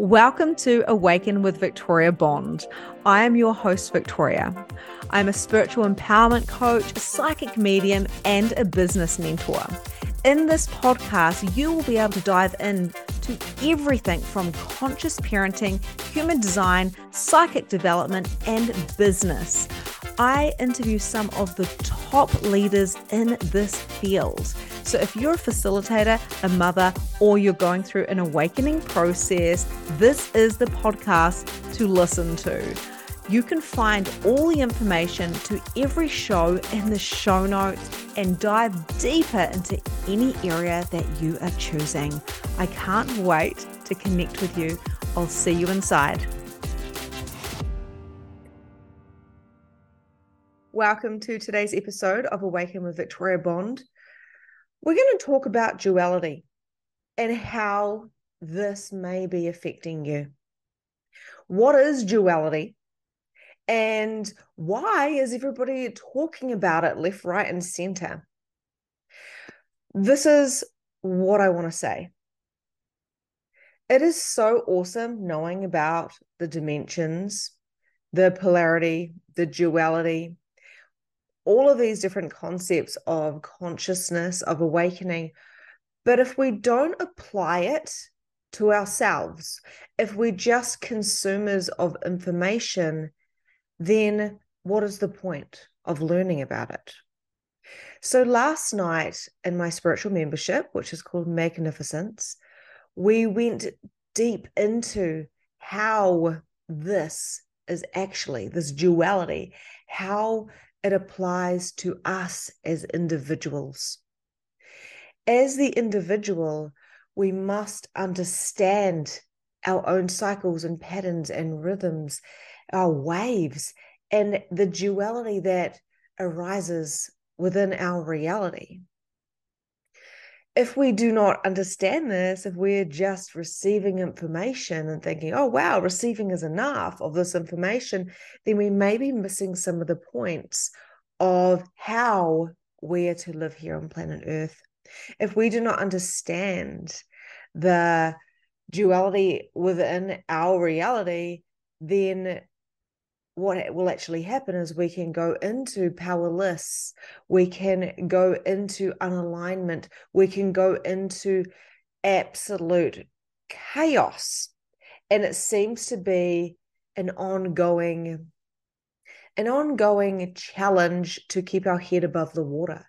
Welcome to Awaken with Victoria Bond. I am your host, Victoria. I'm a spiritual empowerment coach, a psychic medium, and a business mentor. In this podcast, you will be able to dive in to everything from conscious parenting, human design, psychic development, and business. I interview some of the top leaders in this field. So, if you're a facilitator, a mother, or you're going through an awakening process, this is the podcast to listen to. You can find all the information to every show in the show notes and dive deeper into any area that you are choosing. I can't wait to connect with you. I'll see you inside. Welcome to today's episode of Awaken with Victoria Bond. We're going to talk about duality and how this may be affecting you. What is duality? And why is everybody talking about it left, right, and center? This is what I want to say. It is so awesome knowing about the dimensions, the polarity, the duality, all of these different concepts of consciousness, of awakening. But if we don't apply it to ourselves, if we're just consumers of information, then what is the point of learning about it? So last night in my spiritual membership, which is called Magnificence, we went deep into how this is actually this duality, how it applies to us as individuals. As the individual, we must understand our own cycles and patterns and rhythms, our waves, and the duality that arises within our reality if we do not understand this, if we're just receiving information and thinking, oh, wow, receiving is enough of this information, then we may be missing some of the points of how we're to live here on planet Earth. If we do not understand the duality within our reality, then what will actually happen is we can go into powerless, we can go into unalignment, we can go into absolute chaos. And it seems to be an ongoing an ongoing challenge to keep our head above the water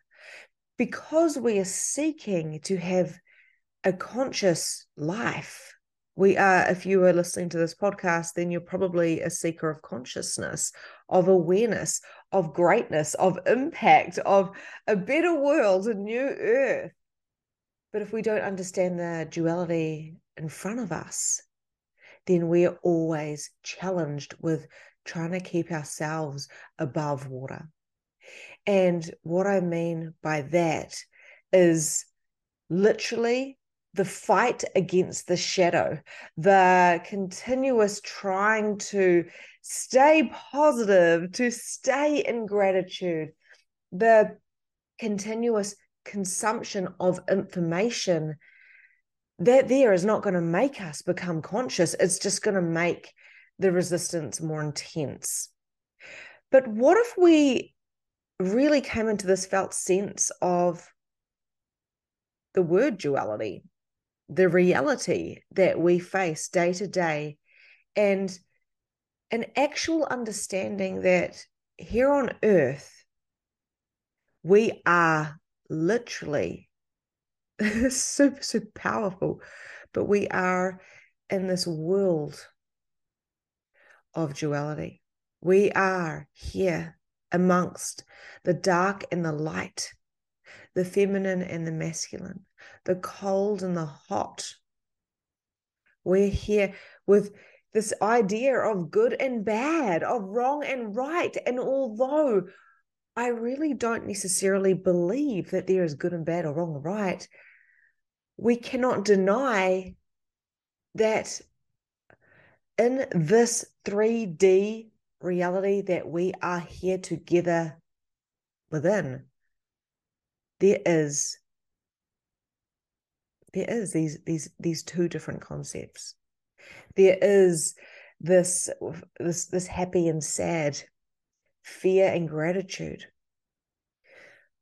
because we are seeking to have a conscious life we are if you are listening to this podcast then you're probably a seeker of consciousness of awareness of greatness of impact of a better world a new earth. But if we don't understand the duality in front of us then we are always challenged with trying to keep ourselves above water. And what i mean by that is literally the fight against the shadow, the continuous trying to stay positive, to stay in gratitude, the continuous consumption of information that there is not going to make us become conscious. It's just going to make the resistance more intense. But what if we really came into this felt sense of the word duality? The reality that we face day to day and an actual understanding that here on earth we are literally super super powerful but we are in this world of duality. We are here amongst the dark and the light the feminine and the masculine, the cold and the hot. We're here with this idea of good and bad, of wrong and right. And although I really don't necessarily believe that there is good and bad or wrong or right, we cannot deny that in this 3D reality that we are here together within, there is there is these these these two different concepts There is this this this happy and sad, fear and gratitude.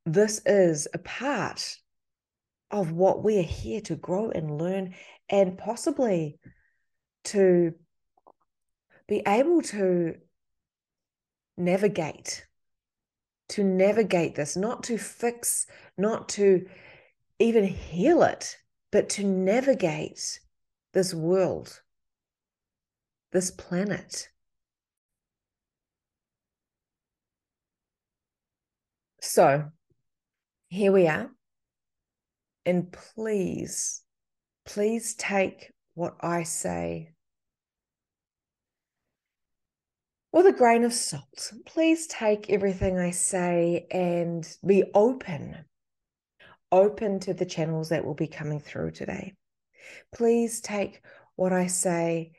This is a part of what we are here to grow and learn and possibly to be able to navigate to navigate this not to fix not to even heal it but to navigate this world this planet. So here we are. And please please take what I say with a grain of salt. Please take everything I say and be open, open to the channels that will be coming through today. Please take what I say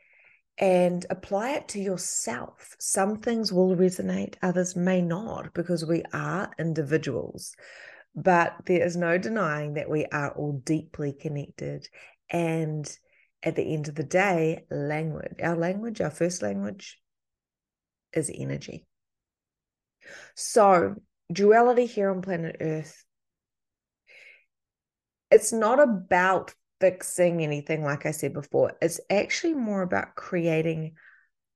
and apply it to yourself. Some things will resonate, others may not, because we are individuals. But there is no denying that we are all deeply connected and at the end of the day, language, our language, our first language is energy. So, duality here on planet Earth, it's not about fixing anything, like I said before. It's actually more about creating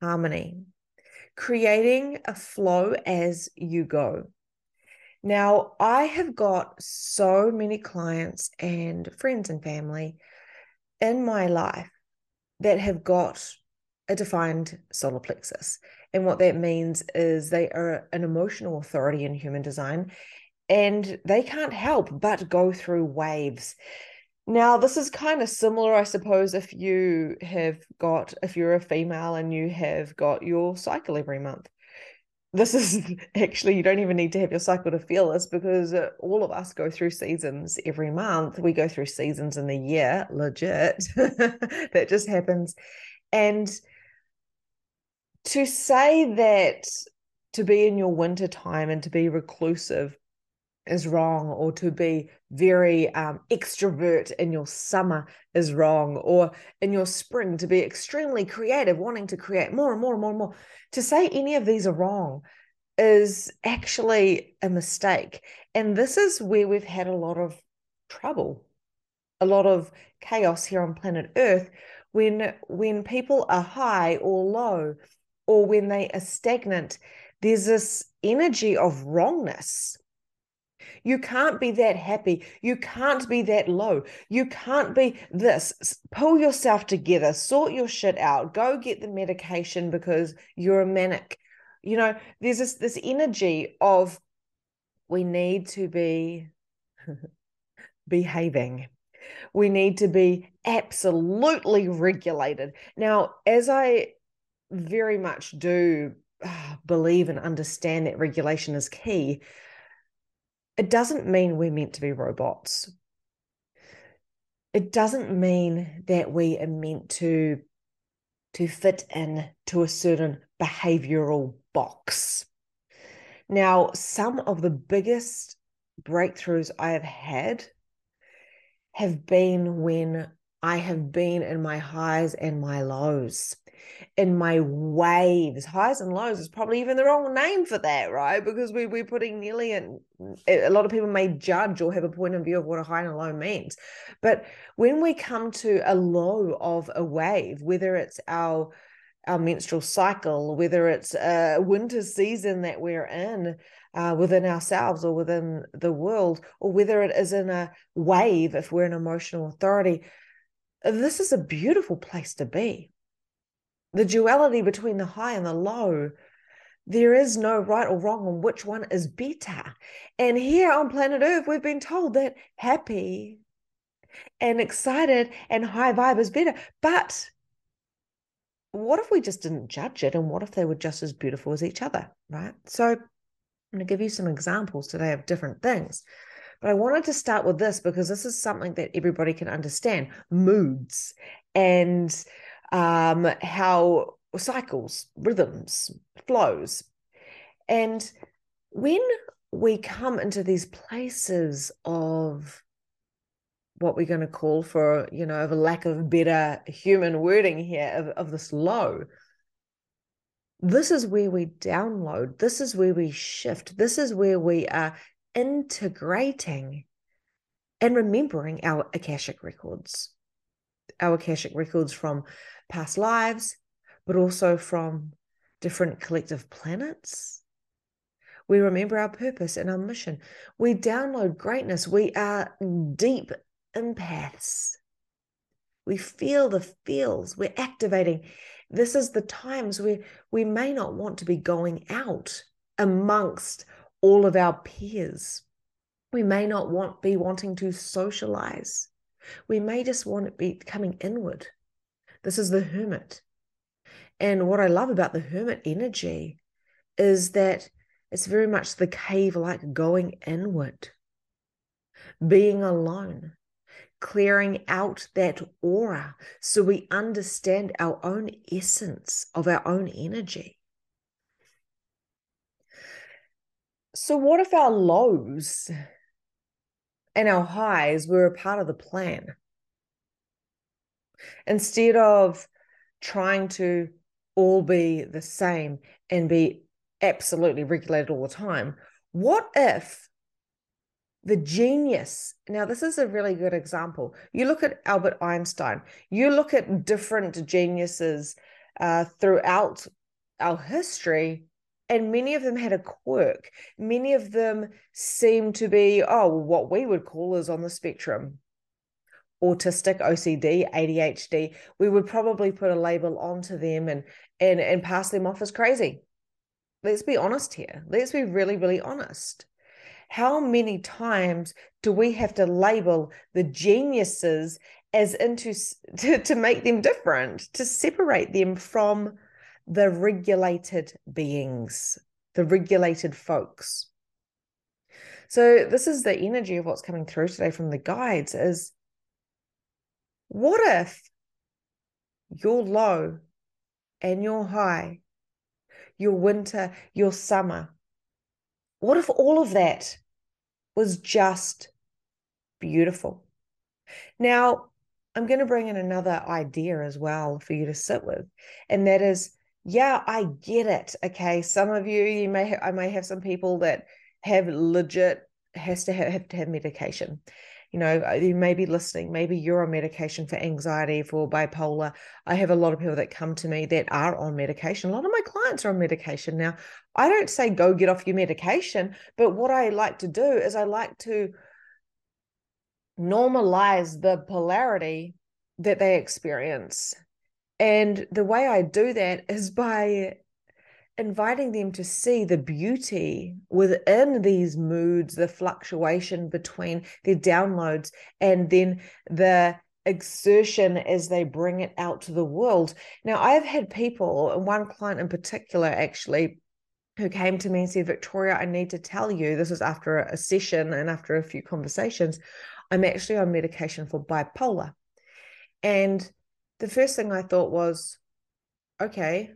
harmony, creating a flow as you go. Now, I have got so many clients and friends and family in my life that have got a defined solar plexus. And what that means is they are an emotional authority in human design and they can't help but go through waves. Now, this is kind of similar, I suppose, if you have got, if you're a female and you have got your cycle every month this is actually you don't even need to have your cycle to feel this because uh, all of us go through seasons every month we go through seasons in the year legit that just happens and to say that to be in your winter time and to be reclusive is wrong or to be very um, extrovert in your summer is wrong or in your spring to be extremely creative wanting to create more and more and more and more to say any of these are wrong is actually a mistake. And this is where we've had a lot of trouble a lot of chaos here on planet earth when when people are high or low or when they are stagnant there's this energy of wrongness you can't be that happy. You can't be that low. You can't be this. Pull yourself together, sort your shit out, go get the medication because you're a manic. You know, there's this this energy of we need to be behaving. We need to be absolutely regulated. Now, as I very much do uh, believe and understand that regulation is key, it doesn't mean we're meant to be robots. It doesn't mean that we are meant to, to fit in to a certain behavioral box. Now, some of the biggest breakthroughs I have had have been when I have been in my highs and my lows in my waves. Highs and lows is probably even the wrong name for that, right? Because we, we're putting nearly in a lot of people may judge or have a point of view of what a high and a low means. But when we come to a low of a wave, whether it's our our menstrual cycle, whether it's a winter season that we're in uh, within ourselves or within the world, or whether it is in a wave if we're an emotional authority, this is a beautiful place to be the duality between the high and the low. There is no right or wrong on which one is better. And here on planet Earth, we've been told that happy and excited and high vibe is better. But what if we just didn't judge it? And what if they were just as beautiful as each other? Right. So I'm going to give you some examples today of different things. But I wanted to start with this because this is something that everybody can understand moods and um, how cycles, rhythms, flows. And when we come into these places of what we're going to call for, you know, of a lack of better human wording here of, of this low. This is where we download. This is where we shift. This is where we are integrating and remembering our Akashic records, our Akashic records from past lives, but also from different collective planets. We remember our purpose and our mission. We download greatness. We are deep empaths. We feel the feels, we're activating. This is the times where we may not want to be going out amongst all of our peers. We may not want be wanting to socialize. We may just want to be coming inward. This is the hermit. And what I love about the hermit energy is that it's very much the cave like going inward, being alone, clearing out that aura so we understand our own essence of our own energy. So, what if our lows and our highs were a part of the plan? Instead of trying to all be the same and be absolutely regulated all the time, what if the genius. Now, this is a really good example. You look at Albert Einstein, you look at different geniuses uh, throughout our history, and many of them had a quirk. Many of them seem to be, oh, what we would call is on the spectrum autistic ocd adhd we would probably put a label onto them and and and pass them off as crazy. Let's be honest here. Let's be really really honest. How many times do we have to label the geniuses as into to, to make them different to separate them from the regulated beings the regulated folks? So this is the energy of what's coming through today from the guides is what if your low and your high your winter your summer what if all of that was just beautiful? Now, I'm going to bring in another idea as well for you to sit with, and that is, yeah, I get it. Okay, some of you, you may, have, I may have some people that have legit has to have to have medication you know uh, you may be listening maybe you're on medication for anxiety for bipolar. I have a lot of people that come to me that are on medication. A lot of my clients are on medication. Now i don't say go get off your medication but what i like to do is i like to normalize the polarity that they experience. And the way i do that is by inviting them to see the beauty within these moods, the fluctuation between their downloads and then the exertion as they bring it out to the world. Now, I've had people, and one client in particular actually, who came to me and said, Victoria, I need to tell you, this was after a session and after a few conversations, I'm actually on medication for bipolar. And the first thing I thought was, okay,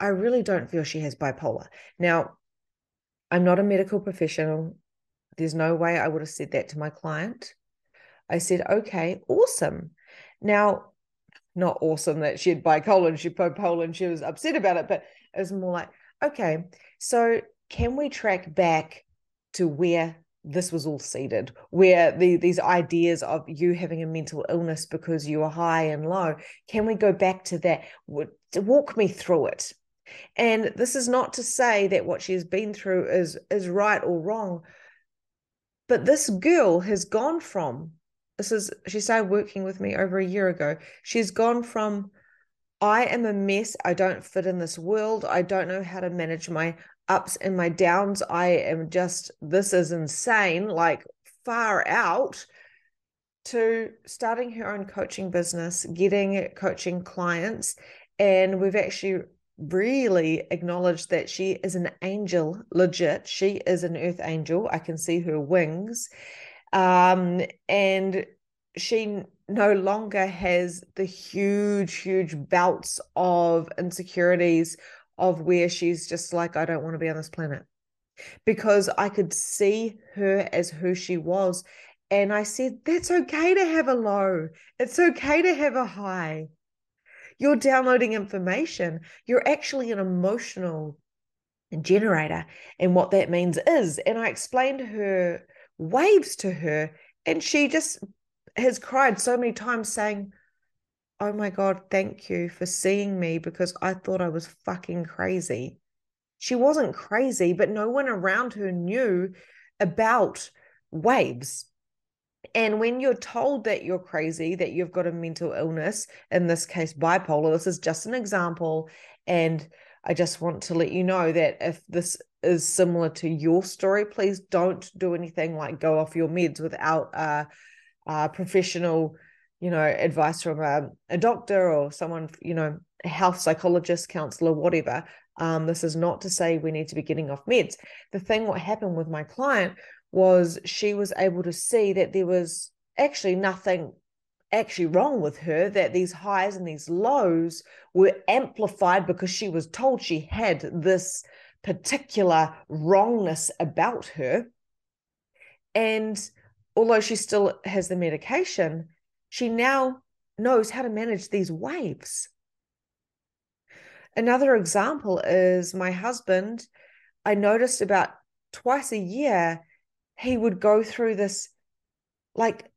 I really don't feel she has bipolar. Now, I'm not a medical professional. There's no way I would have said that to my client. I said, okay, awesome. Now, not awesome that she had bipolar and she bipolar and she was upset about it, but it was more like, okay, so can we track back to where this was all seeded, where the, these ideas of you having a mental illness because you were high and low, can we go back to that? Walk me through it. And this is not to say that what she has been through is is right or wrong. But this girl has gone from this is she started working with me over a year ago. She's gone from I am a mess. I don't fit in this world. I don't know how to manage my ups and my downs. I am just, this is insane, like far out to starting her own coaching business, getting coaching clients. And we've actually really acknowledge that she is an angel, legit. She is an earth angel. I can see her wings. Um, and she no longer has the huge, huge belts of insecurities of where she's just like, I don't want to be on this planet. Because I could see her as who she was. And I said, That's okay to have a low. It's okay to have a high. You're downloading information. You're actually an emotional generator. And what that means is, and I explained her waves to her, and she just has cried so many times saying, Oh my God, thank you for seeing me because I thought I was fucking crazy. She wasn't crazy, but no one around her knew about waves. And when you're told that you're crazy, that you've got a mental illness, in this case, bipolar, this is just an example. And I just want to let you know that if this is similar to your story, please don't do anything like go off your meds without a, a professional, you know, advice from a, a doctor or someone, you know, health psychologist, counselor, whatever. Um, this is not to say we need to be getting off meds. The thing what happened with my client was she was able to see that there was actually nothing actually wrong with her that these highs and these lows were amplified because she was told she had this particular wrongness about her. And although she still has the medication she now knows how to manage these waves. Another example is my husband. I noticed about twice a year he would go through this like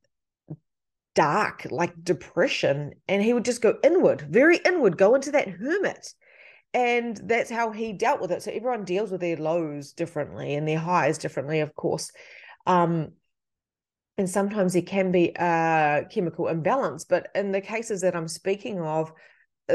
dark, like depression, and he would just go inward, very inward, go into that hermit. And that's how he dealt with it. So everyone deals with their lows differently and their highs differently, of course. Um, and sometimes there can be a chemical imbalance. But in the cases that I'm speaking of,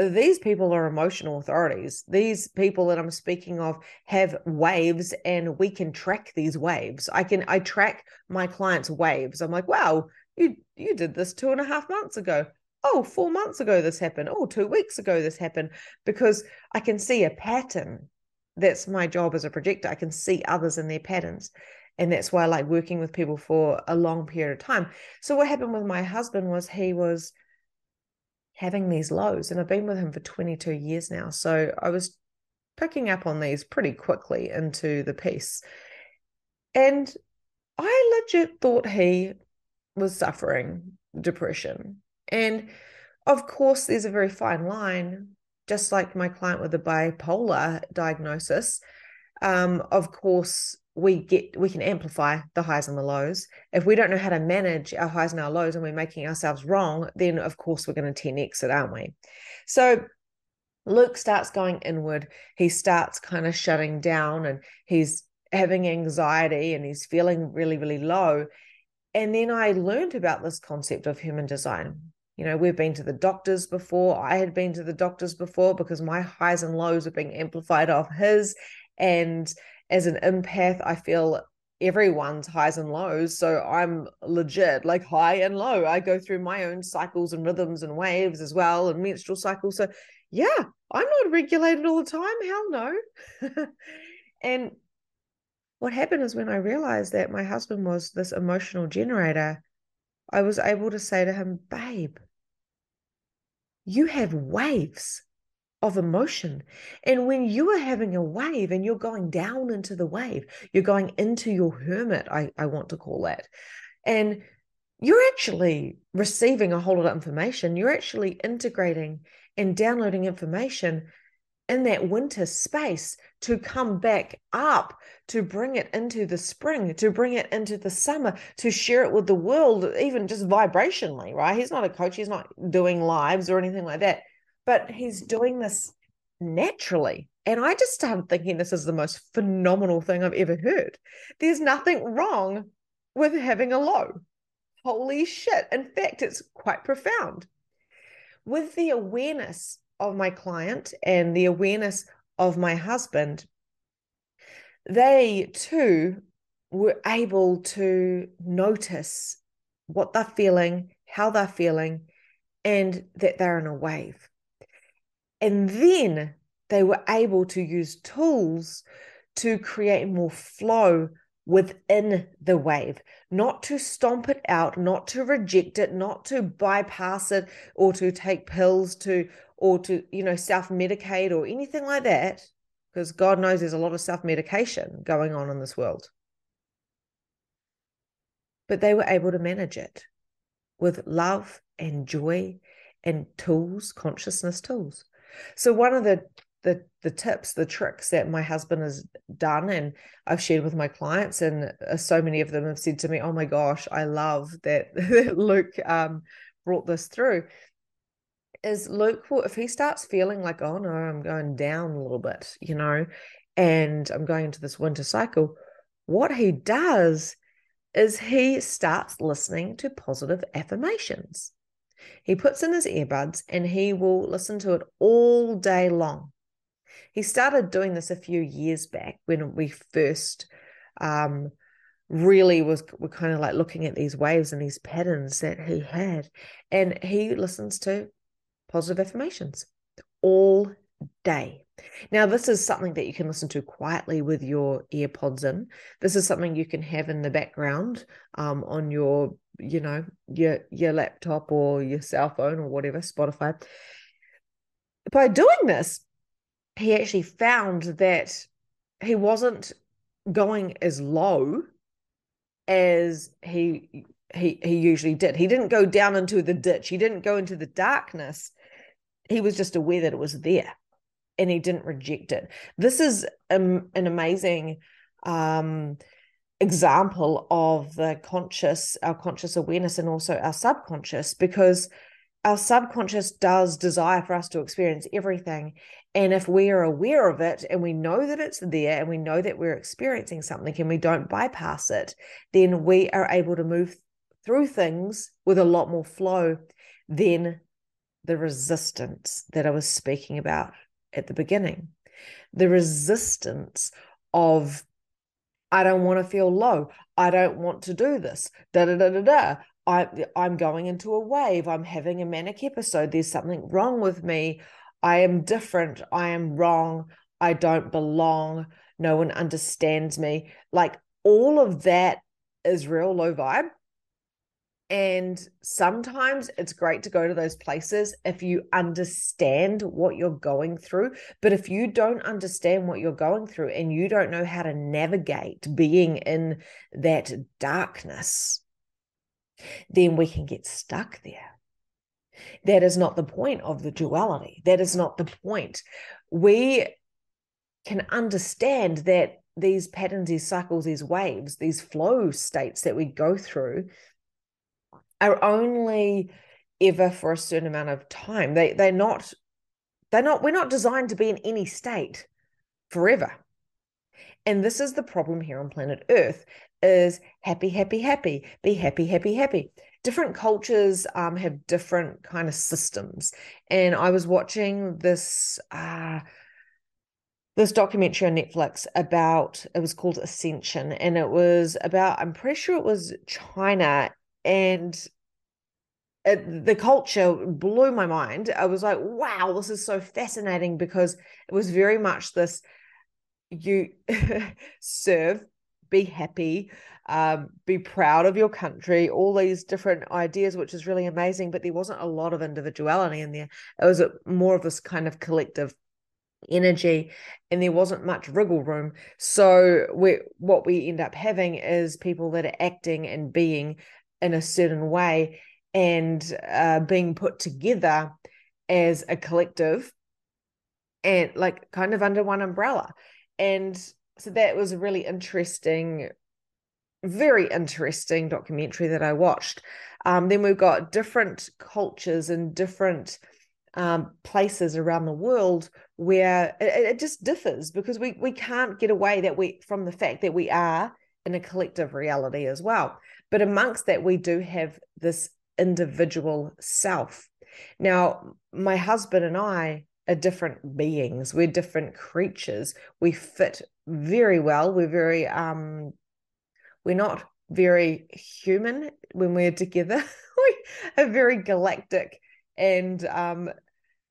these people are emotional authorities. These people that I'm speaking of have waves and we can track these waves. I can I track my clients' waves. I'm like, wow, you you did this two and a half months ago. Oh, four months ago this happened. Oh, two weeks ago this happened. Because I can see a pattern. That's my job as a projector. I can see others in their patterns. And that's why I like working with people for a long period of time. So what happened with my husband was he was having these lows. And I've been with him for 22 years now. So I was picking up on these pretty quickly into the piece. And I legit thought he was suffering depression. And of course, there's a very fine line, just like my client with the bipolar diagnosis. Um, of course, we get we can amplify the highs and the lows. If we don't know how to manage our highs and our lows and we're making ourselves wrong then of course we're going to 10x it aren't we? So luke starts going inward. He starts kind of shutting down and he's having anxiety and he's feeling really really low. And then i learned about this concept of human design. You know we've been to the doctors before. I had been to the doctors before because my highs and lows are being amplified off his and as an empath, I feel everyone's highs and lows. So I'm legit like high and low. I go through my own cycles and rhythms and waves as well and menstrual cycles. So yeah, I'm not regulated all the time. Hell no. and what happened is when I realized that my husband was this emotional generator, I was able to say to him, babe, you have waves of emotion. And when you are having a wave and you're going down into the wave, you're going into your hermit, I, I want to call that. And you're actually receiving a whole lot of information. You're actually integrating and downloading information in that winter space to come back up, to bring it into the spring, to bring it into the summer, to share it with the world, even just vibrationally, right? He's not a coach, he's not doing lives or anything like that but he's doing this naturally. And I just started thinking this is the most phenomenal thing I've ever heard. There's nothing wrong with having a low. Holy shit. In fact, it's quite profound. With the awareness of my client and the awareness of my husband, they too were able to notice what they're feeling, how they're feeling, and that they're in a wave. And then they were able to use tools to create more flow within the wave, not to stomp it out, not to reject it, not to bypass it or to take pills to or to, you know, self-medicate or anything like that, because God knows there's a lot of self-medication going on in this world. but they were able to manage it with love and joy and tools, consciousness tools. So one of the the the tips, the tricks that my husband has done and I've shared with my clients, and uh, so many of them have said to me, "Oh my gosh, I love that Luke um, brought this through." Is Luke, if he starts feeling like, "Oh no, I'm going down a little bit," you know, and I'm going into this winter cycle, what he does is he starts listening to positive affirmations. He puts in his earbuds and he will listen to it all day long. He started doing this a few years back when we first um, really was were kind of like looking at these waves and these patterns that he had. And he listens to positive affirmations all day. Now, this is something that you can listen to quietly with your earpods in. This is something you can have in the background um, on your, you know, your your laptop or your cell phone or whatever, Spotify. By doing this, he actually found that he wasn't going as low as he he he usually did. He didn't go down into the ditch. He didn't go into the darkness. He was just aware that it was there and he didn't reject it. This is um, an amazing um, example of the conscious, our conscious awareness, and also our subconscious, because our subconscious does desire for us to experience everything. And if we are aware of it and we know that it's there and we know that we're experiencing something and we don't bypass it, then we are able to move through things with a lot more flow than the resistance that I was speaking about at the beginning. The resistance of, I don't want to feel low. I don't want to do this. Da da da da da. I, I'm going into a wave. I'm having a manic episode. There's something wrong with me. I am different. I am wrong. I don't belong. No one understands me. Like all of that is real low vibe. And sometimes it's great to go to those places if you understand what you're going through. But if you don't understand what you're going through and you don't know how to navigate being in that darkness, then we can get stuck there. That is not the point of the duality. That is not the point. We can understand that these patterns, these cycles, these waves, these flow states that we go through are only ever for a certain amount of time. They they're not they're not we're not designed to be in any state forever. And this is the problem here on planet Earth is happy, happy, happy, be happy, happy, happy. Different cultures um, have different kind of systems. And I was watching this uh, this documentary on Netflix about it was called Ascension, and it was about I'm pretty sure it was China and it, the culture blew my mind. I was like, wow, this is so fascinating because it was very much this you serve, be happy, um, be proud of your country, all these different ideas, which is really amazing. But there wasn't a lot of individuality in there. It was a, more of this kind of collective energy and there wasn't much wriggle room so we what we end up having is people that are acting and being in a certain way and uh, being put together as a collective and like kind of under one umbrella. And so that was a really interesting, very interesting documentary that I watched. Um, then we've got different cultures and different um, places around the world where it, it, just differs because we we can't get away that we from the fact that we are in a collective reality as well. But amongst that, we do have this individual self. Now, my husband and I are different beings. We're different creatures. We fit very well. We're very um we're not very human when we're together. we are very galactic and um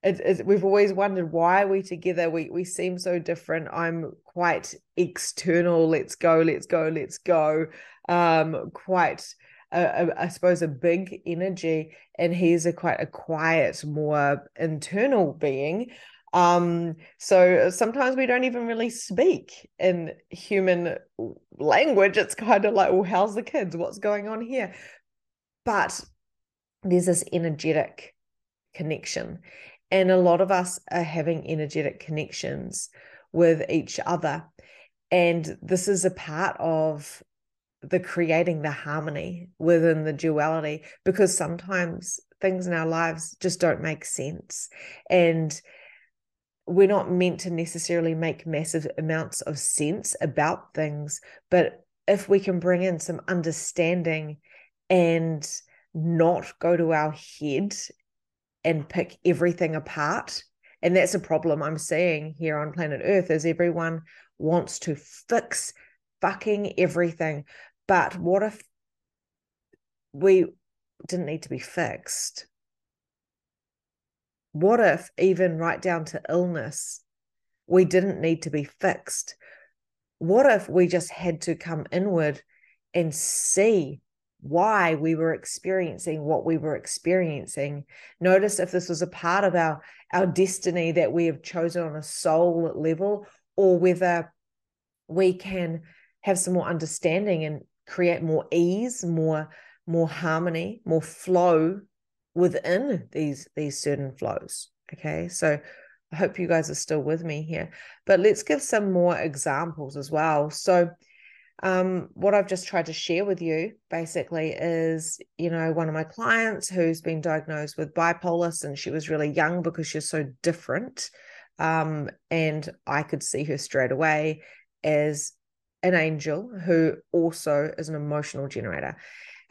it, it, we've always wondered why are we together we we seem so different i'm quite external let's go let's go let's go um quite a, a, I suppose a big energy and he's a quite a quiet more internal being Um, so sometimes we don't even really speak in human language. It's kind of like, well, how's the kids? What's going on here? But there's this energetic connection. And a lot of us are having energetic connections with each other. And this is a part of the creating the harmony within the duality because sometimes things in our lives just don't make sense. And we're not meant to necessarily make massive amounts of sense about things, but if we can bring in some understanding and not go to our head and pick everything apart. And that's a problem i'm seeing here on planet earth is everyone wants to fix fucking everything. But what if we didn't need to be fixed? What if even right down to illness we didn't need to be fixed? What if we just had to come inward and see why we were experiencing what we were experiencing. Notice if this was a part of our our destiny that we have chosen on a soul level or whether we can have some more understanding and create more ease more more harmony more flow within these these certain flows. Okay so i hope you guys are still with me here. But let's give some more examples as well. So um, what I've just tried to share with you basically is, you know, one of my clients who's been diagnosed with bipolar and she was really young because she's so different. Um, and I could see her straight away as an angel who also is an emotional generator.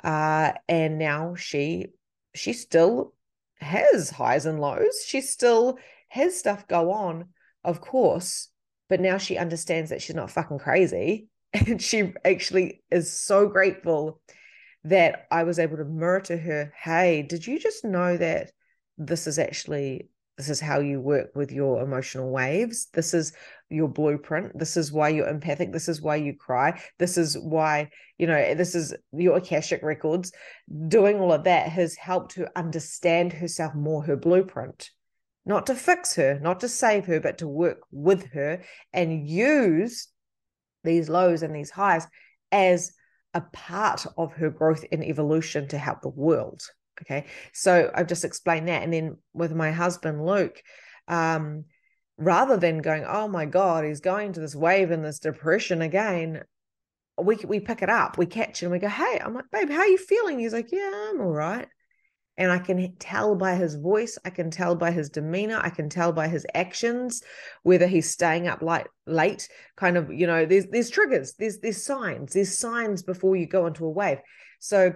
Uh, and now she she still has highs and lows. She still has stuff go on, of course, but now she understands that she's not fucking crazy and she actually is so grateful that I was able to mirror to her, hey, did you just know that this is actually this is how you work with your emotional waves. This is your blueprint. This is why you're empathic. This is why you cry. This is why, you know, this is your Akashic records. Doing all of that has helped her understand herself more, her blueprint, not to fix her, not to save her, but to work with her and use these lows and these highs as a part of her growth and evolution to help the world. Okay. So I've just explained that. And then with my husband, Luke, um, rather than going, oh my God, he's going to this wave and this depression again, we we pick it up, we catch it, and we go, hey, I'm like, babe, how are you feeling? He's like, yeah, I'm all right and I can tell by his voice, I can tell by his demeanor, I can tell by his actions whether he's staying up late, late. Kind of, you know, there's there's triggers, there's there's signs, there's signs before you go into a wave. So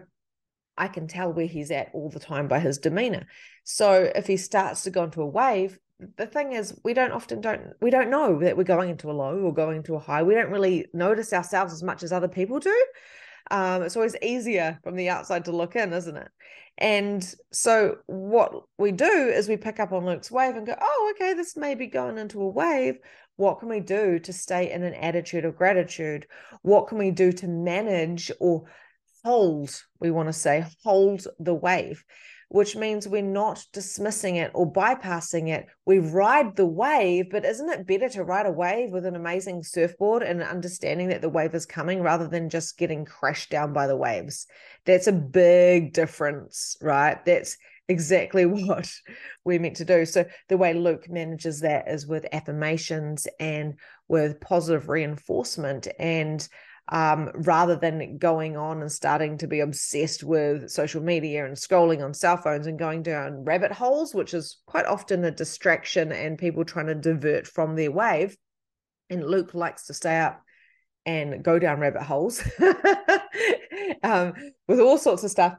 I can tell where he's at all the time by his demeanor. So if he starts to go into a wave, the thing is we don't often don't we don't know that we're going into a low or going into a high. We don't really notice ourselves as much as other people do. Um, it's always easier from the outside to look in, isn't it? And so what we do is we pick up on Luke's wave and go, oh, okay, this may be going into a wave. What can we do to stay in an attitude of gratitude? What can we do to manage or hold, we want to say, hold the wave? Which means we're not dismissing it or bypassing it. We ride the wave, but isn't it better to ride a wave with an amazing surfboard and understanding that the wave is coming rather than just getting crashed down by the waves? That's a big difference, right? That's exactly what we're meant to do. So the way Luke manages that is with affirmations and with positive reinforcement and um, rather than going on and starting to be obsessed with social media and scrolling on cell phones and going down rabbit holes, which is quite often a distraction and people trying to divert from their wave. And Luke likes to stay up and go down rabbit holes um, with all sorts of stuff.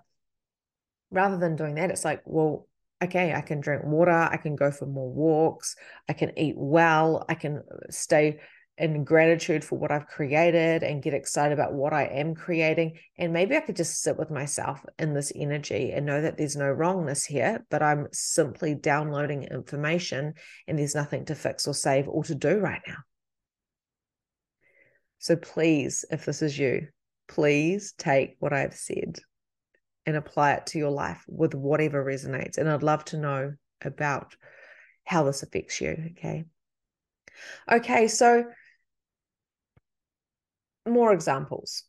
Rather than doing that, it's like, well, okay, I can drink water, I can go for more walks, I can eat well, I can stay in gratitude for what I've created and get excited about what I am creating. And maybe I could just sit with myself in this energy and know that there's no wrongness here, but I'm simply downloading information and there's nothing to fix or save or to do right now. So please, if this is you, please take what I've said and apply it to your life with whatever resonates. And I'd love to know about how this affects you. Okay. Okay. So, more examples.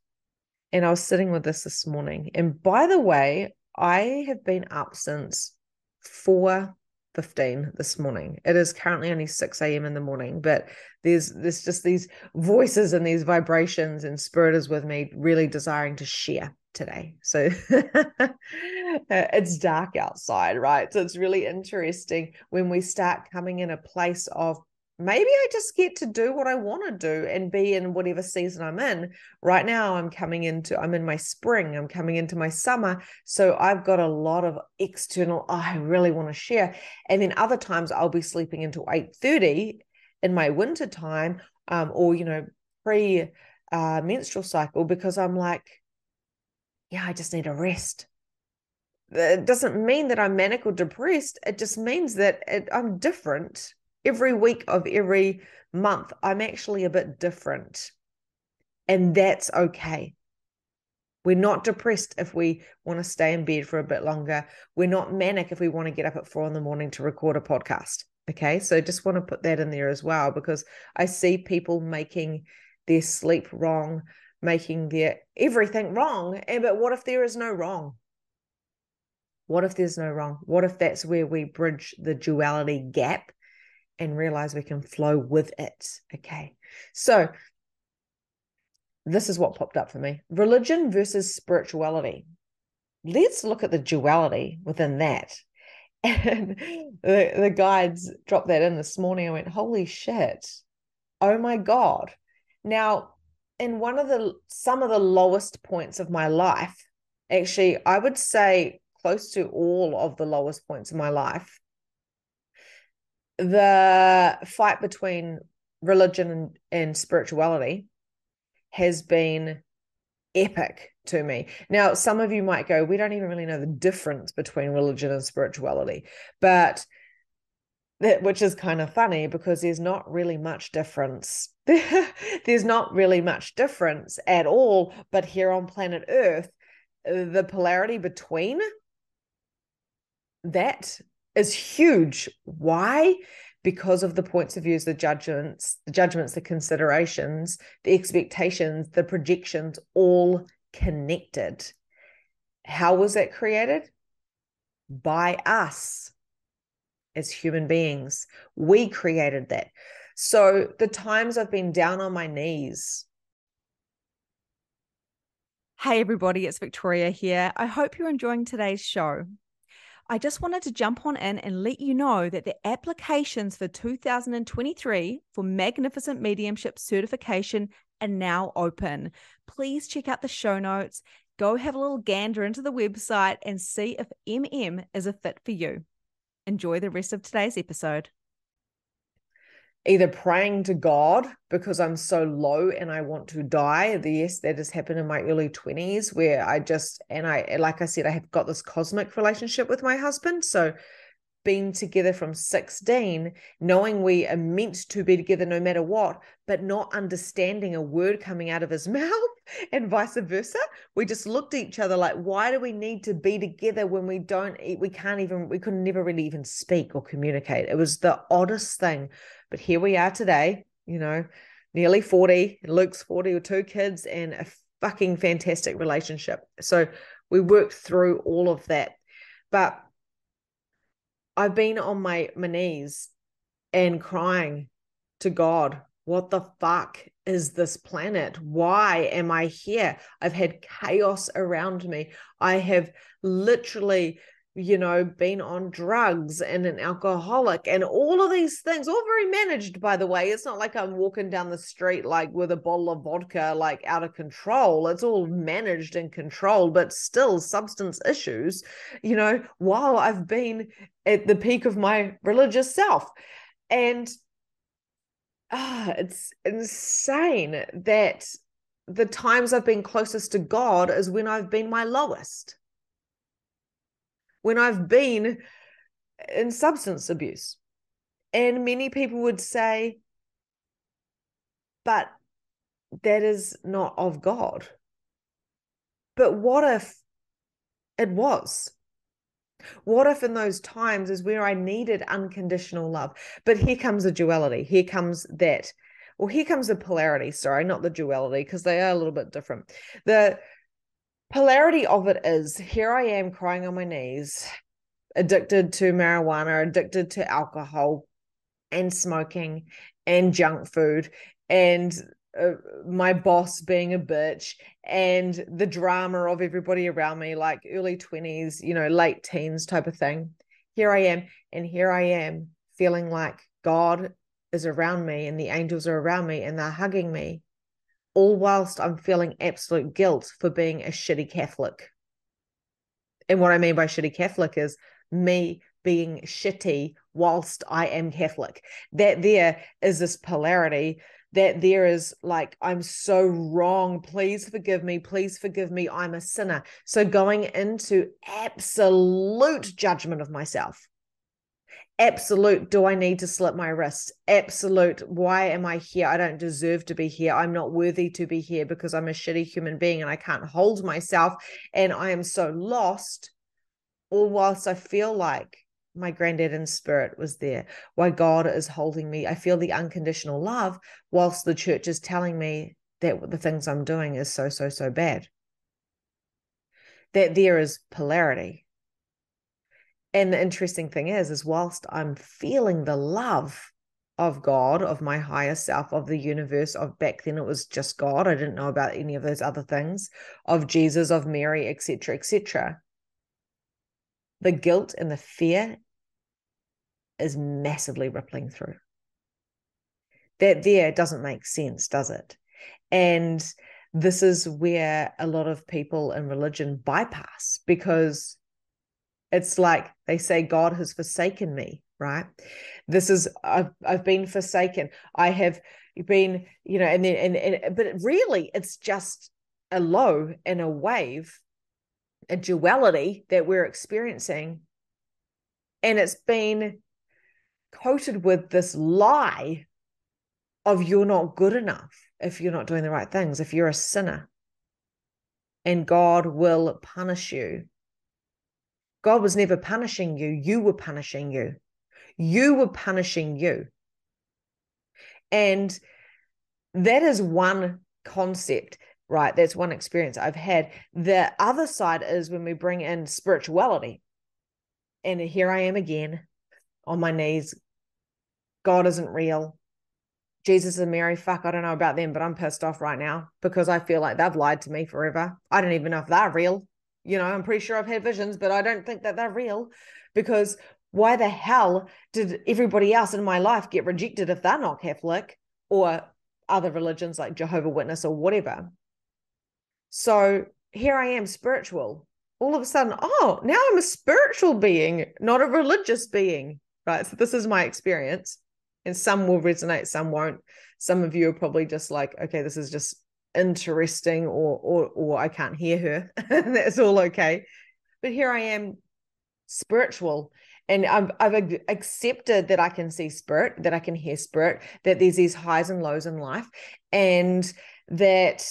And I was sitting with this this morning. And by the way, I have been up since 4 15 this morning. It is currently only 6 a.m. in the morning, but there's there's just these voices and these vibrations, and spirit is with me, really desiring to share today. So uh, it's dark outside, right? So it's really interesting when we start coming in a place of maybe I just get to do what I want to do and be in whatever season I'm in. Right now, I'm coming into, I'm in my spring, I'm coming into my summer. So I've got a lot of external, oh, I really want to share. And then other times I'll be sleeping until 8.30 in my winter time um, or, you know, pre uh, menstrual cycle because I'm like, yeah, I just need a rest. It doesn't mean that I'm manic or depressed. It just means that it, I'm different every week of every month, I'm actually a bit different. And that's okay. We're not depressed if we want to stay in bed for a bit longer. We're not manic if we want to get up at four in the morning to record a podcast. Okay. So just want to put that in there as well because I see people making their sleep wrong, making their everything wrong. And but what if there is no wrong? What if there's no wrong? What if that's where we bridge the duality gap and realize we can flow with it. Okay. So this is what popped up for me religion versus spirituality. Let's look at the duality within that. And the, the guides dropped that in this morning. I went, holy shit. Oh my God. Now, in one of the some of the lowest points of my life, actually, I would say close to all of the lowest points of my life, the fight between religion and, and spirituality has been epic to me. Now, some of you might go, we don't even really know the difference between religion and spirituality, but that which is kind of funny because there's not really much difference. there's not really much difference at all, but here on planet Earth, the polarity between that is huge. Why? Because of the points of views, the judgments, the judgments, the considerations, the expectations, the projections, all connected. How was that created? By us as human beings. We created that. So the times I've been down on my knees. Hey, everybody, it's Victoria here. I hope you're enjoying today's show. I just wanted to jump on in and let you know that the applications for 2023 for Magnificent Mediumship certification are now open. Please check out the show notes, go have a little gander into the website, and see if MM is a fit for you. Enjoy the rest of today's episode either praying to God because I'm so low and I want to die. Yes, that has happened in my early 20s where I just, and I, like I said, I have got this cosmic relationship with my husband. So being together from 16, knowing we are meant to be together no matter what, but not understanding a word coming out of his mouth and vice versa. We just looked at each other like, why do we need to be together when we don't, we can't even, we could never really even speak or communicate. It was the oddest thing. But here we are today, you know, nearly 40, Luke's 40 with two kids and a fucking fantastic relationship. So we worked through all of that. But I've been on my, my knees and crying to God, what the fuck is this planet? Why am I here? I've had chaos around me. I have literally you know, been on drugs and an alcoholic and all of these things, all very managed, by the way. It's not like I'm walking down the street like with a bottle of vodka, like out of control. It's all managed and controlled, but still substance issues, you know, while I've been at the peak of my religious self. And ah, it's insane that the times I've been closest to God is when I've been my lowest when I've been in substance abuse. And many people would say, but that is not of God. But what if it was? What if in those times is where I needed unconditional love? But here comes the duality. Here comes that. Well, here comes the polarity. Sorry, not the duality, because they are a little bit different. The polarity of it is here I am crying on my knees, addicted to marijuana, addicted to alcohol and smoking and junk food and uh, my boss being a bitch and the drama of everybody around me like early 20s you know late teens type of thing. Here i am and here i am feeling like god is around me and the angels are around me and they're hugging me all whilst i'm feeling absolute guilt for being a shitty catholic and what i mean by shitty catholic is me being shitty whilst i am catholic that there is this polarity that there is like, I'm so wrong. Please forgive me. Please forgive me. I'm a sinner. So going into absolute judgment of myself. Absolute, do I need to slip my wrist? Absolute, why am I here? I don't deserve to be here. I'm not worthy to be here because I'm a shitty human being and I can't hold myself and I am so lost. All whilst I feel like my granddad in spirit was there, why God is holding me. I feel the unconditional love, whilst the church is telling me that the things I'm doing is so, so, so bad. That there is polarity. And the interesting thing is, is whilst I'm feeling the love of God, of my higher self, of the universe, of back then it was just God. I didn't know about any of those other things, of Jesus, of Mary, etc., etc the guilt and the fear is massively rippling through. That there doesn't make sense, does it? And this is where a lot of people in religion bypass because it's like they say God has forsaken me, right? This is I've I've been forsaken. I have been, you know, and then and, and but really it's just a low and a wave a duality that we're experiencing. And it's been coated with this lie of you're not good enough if you're not doing the right things, if you're a sinner. And God will punish you. God was never punishing you, you were punishing you. You were punishing you. And that is one concept right? That's one experience I've had. The other side is when we bring in spirituality. And here I am again on my knees. God isn't real. Jesus and Mary, fuck, I don't know about them, but I'm pissed off right now because I feel like they've lied to me forever. I don't even know if they're real. You know, I'm pretty sure I've had visions, but I don't think that they're real because why the hell did everybody else in my life get rejected if they're not Catholic or other religions like Jehovah Witness or whatever? So here I am, spiritual. All of a sudden, oh, now I'm a spiritual being, not a religious being. Right. So this is my experience. And some will resonate, some won't. Some of you are probably just like, okay, this is just interesting, or or or I can't hear her. that's all okay. But here I am spiritual and I've, I've accepted that I can see spirit, that I can hear spirit, that there's these highs and lows in life, and that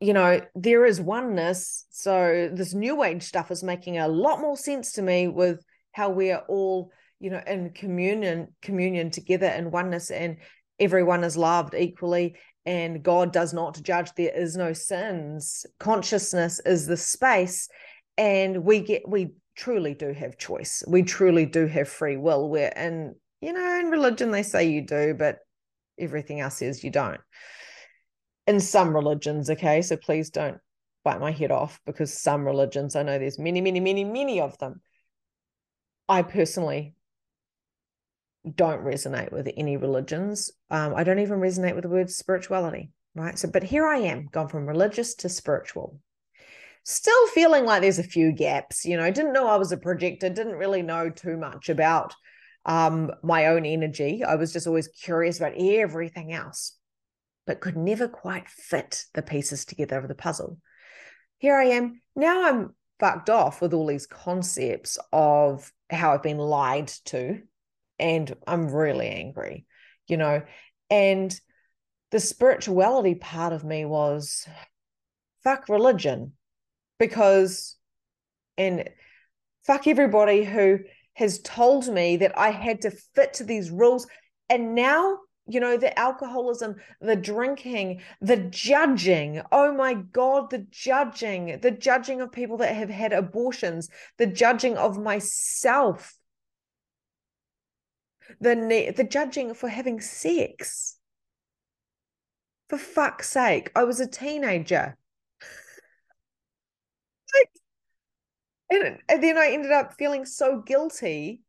you know, there is oneness. So this new age stuff is making a lot more sense to me with how we are all, you know, in communion, communion together in oneness, and everyone is loved equally. And God does not judge. There is no sins. Consciousness is the space, and we get we truly do have choice. We truly do have free will. Where and you know, in religion they say you do, but everything else says you don't in some religions okay so please don't bite my head off because some religions i know there's many many many many of them i personally don't resonate with any religions um, i don't even resonate with the word spirituality right so but here i am gone from religious to spiritual still feeling like there's a few gaps you know didn't know i was a projector didn't really know too much about um, my own energy i was just always curious about everything else but could never quite fit the pieces together of the puzzle. Here I am. Now I'm fucked off with all these concepts of how I've been lied to. And I'm really angry, you know. And the spirituality part of me was fuck religion because, and Fuck everybody who has told me that I had to fit to these rules. And now, you know, the alcoholism, the drinking, the judging. Oh my God, the judging, the judging of people that have had abortions, the judging of myself, the, the judging for having sex. For fuck's sake, I was a teenager. and, and then I ended up feeling so guilty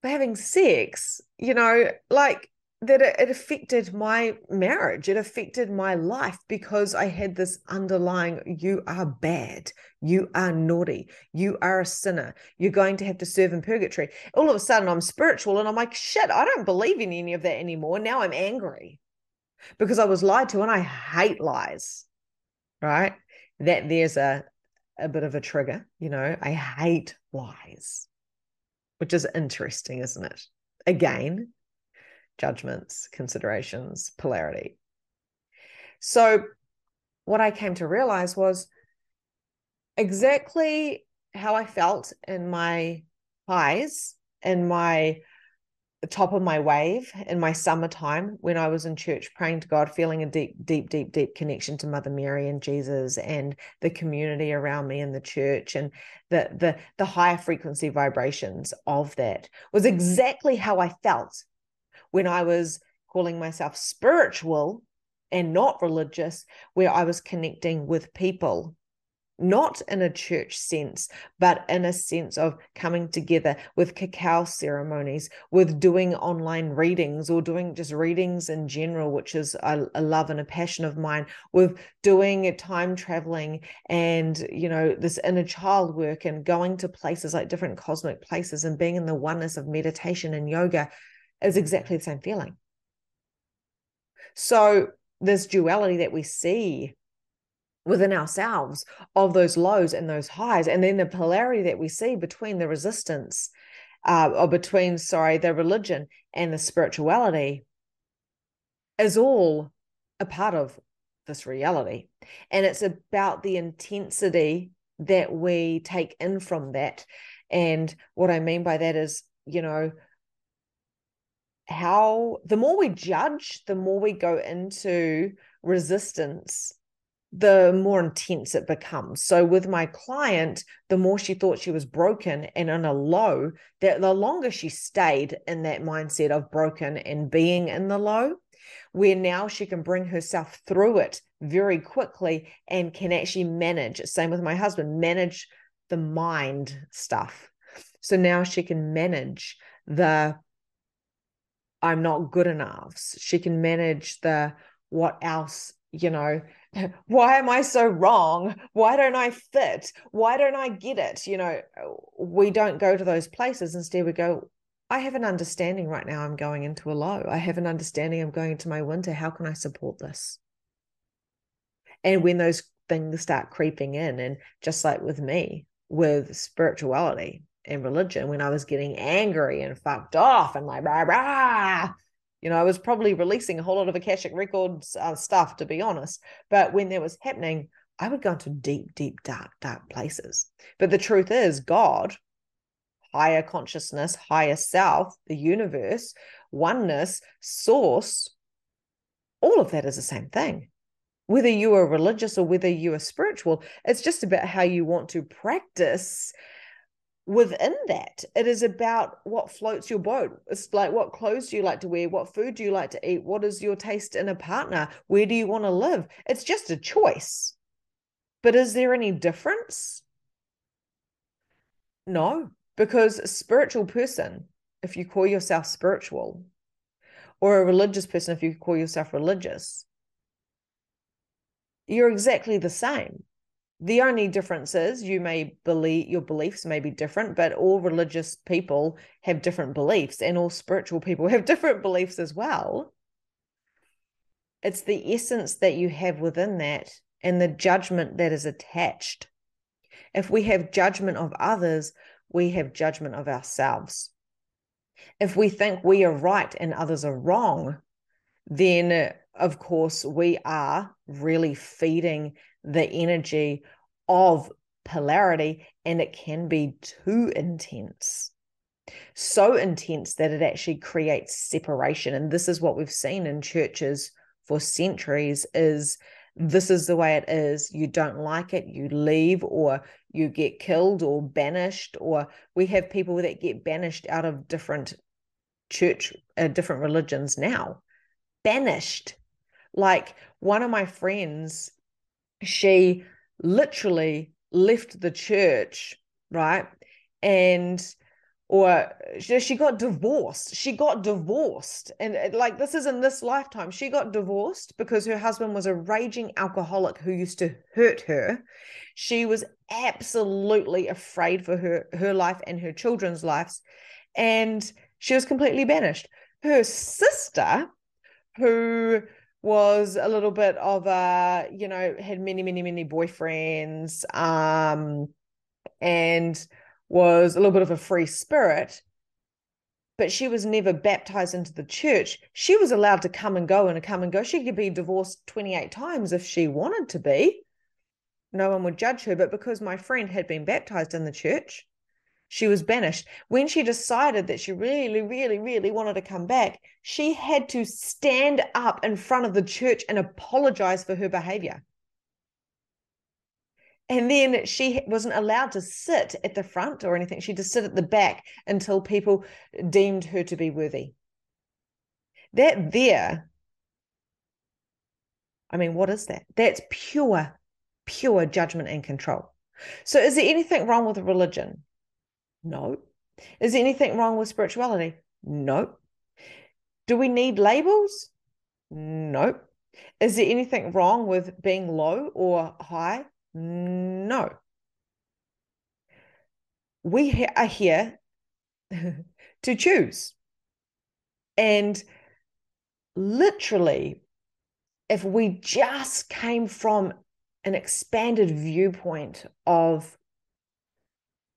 for having sex, you know, like that it, affected my marriage. It affected my life because I had this underlying you are bad, you are naughty, you are a sinner, you're going to have to serve in purgatory. All of a sudden, I'm spiritual and I'm like, shit, I don't believe in any of that anymore. Now I'm angry because I was lied to and I hate lies, right? That there's a, a bit of a trigger. You know, I hate lies, which is interesting, isn't it? Again, judgments, considerations, polarity. So, what I came to realize was exactly how I felt in my highs, in my top of my wave in my summertime when I was in church praying to God, feeling a deep, deep, deep, deep connection to Mother Mary and Jesus and the community around me in the church and the the the higher frequency vibrations of that was exactly how I felt when I was calling myself spiritual and not religious, where I was connecting with people not in a church sense, but in a sense of coming together with cacao ceremonies, with doing online readings or doing just readings in general, which is a, a love and a passion of mine, with doing time traveling and, you know, this inner child work and going to places like different cosmic places and being in the oneness of meditation and yoga is exactly the same feeling. So, this duality that we see within ourselves of those lows and those highs and then the polarity that we see between the resistance uh, or between sorry the religion and the spirituality is all a part of this reality and it's about the intensity that we take in from that and what i mean by that is you know how the more we judge the more we go into resistance the more intense it becomes. So with my client, the more she thought she was broken and on a low, that the longer she stayed in that mindset of broken and being in the low, where now she can bring herself through it very quickly and can actually manage. Same with my husband, manage the mind stuff. So now she can manage the I'm not good enough. She can manage the what else, you know, why am I so wrong? Why don't I fit? Why don't I get it? You know, uh, we don't go to those places. Instead, we go, I have an understanding right now. I'm going into a low. I have an understanding I'm going into my winter. How can I support this? And when those things start creeping in, and just like with me, with spirituality and religion, when I was getting angry and fucked off and like, rah, rah, you know, I was probably releasing a whole lot of Akashic Records uh, stuff, to be honest. But when that was happening, I would go into deep, deep, dark, dark places. But the truth is, God, higher consciousness, higher self, the universe, oneness, source, all of that is the same thing. Whether you are religious or whether you are spiritual, it's just about how you want to practice within that it is about what floats your boat. It's like what clothes do you like to wear? What food do you like to eat? What is your taste in a partner? Where do you want to live? It's just a choice. But is there any difference? No because a spiritual person if you call yourself spiritual or a religious person if you call yourself religious you're exactly the same the only difference is you may believe your beliefs may be different, but all religious people have different beliefs, and all spiritual people have different beliefs as well. It's the essence that you have within that and the judgment that is attached. If we have judgment of others, we have judgment of ourselves. If we think we are right and others are wrong, then of course we are really feeding the energy of polarity and it can be too intense. So intense that it actually creates separation. And this is what we've seen in churches for centuries is this is the way it is. You don't like it you leave or you get killed or banished or we have people that get banished out of different church uh, different religions now. Banished like one of my friends she literally left the church right and or she got divorced. She got divorced. And like this is in this lifetime. She got divorced because her husband was a raging alcoholic who used to hurt her. She was absolutely afraid for her her life and her children's lives and she was completely banished. Her sister who was a little bit of a, you know, had many many many boyfriends um and was a little bit of a free spirit, but she was never baptized into the church. She was allowed to come and go and come and go. She could be divorced 28 times if she wanted to be. No one would judge her. But because my friend had been baptized in the church, she was banished. When she decided that she really, really, really wanted to come back, she had to stand up in front of the church and apologize for her behavior. And then she wasn't allowed to sit at the front or anything. She just sit at the back until people deemed her to be worthy. That there, I mean, what is that? That's pure, pure judgment and control. So, is there anything wrong with religion? No. Is anything wrong with spirituality? No. Do we need labels? No. Is there anything wrong with being low or high? No. We are here to choose. And literally, if we just came from an expanded viewpoint of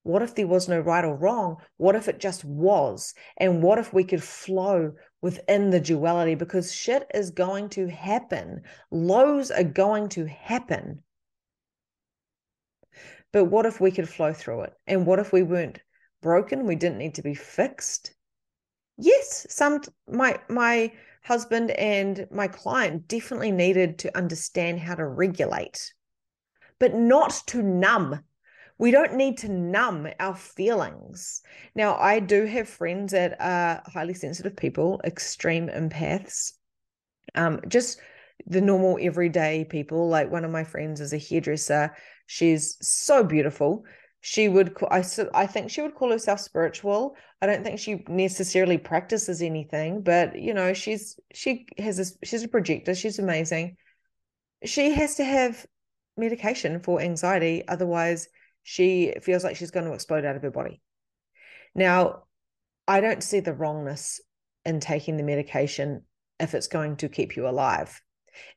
what if there was no right or wrong? What if it just was? And what if we could flow within the duality? Because shit is going to happen, lows are going to happen. But what if we could flow through it? And what if we weren't broken? We didn't need to be fixed. Yes, some my my husband and my client definitely needed to understand how to regulate, but not to numb. We don't need to numb our feelings. Now, I do have friends that are highly sensitive people, extreme empaths. Um, just the normal everyday people. Like one of my friends is a hairdresser She's so beautiful. She would, I, I think she would call herself spiritual. I don't think she necessarily practices anything, but you know, she's she has a she's a projector. She's amazing. She has to have medication for anxiety, otherwise she feels like she's going to explode out of her body. Now, I don't see the wrongness in taking the medication if it's going to keep you alive.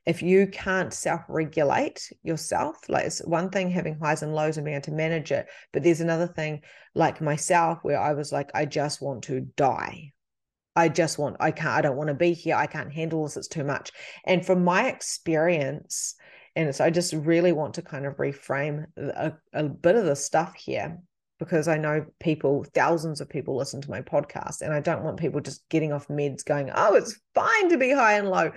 If you can't self-regulate yourself like it's one thing having highs and lows and being able to manage it but there's another thing like myself where i was like i just want to die. I just want i can't i don't want to be here. I can't handle this. It's too much. And from my experience and so i just really want to kind of reframe a, a bit of the stuff here because I know people, thousands of people listen to my podcast, and I don't want people just getting off meds going, oh, it's fine to be high and low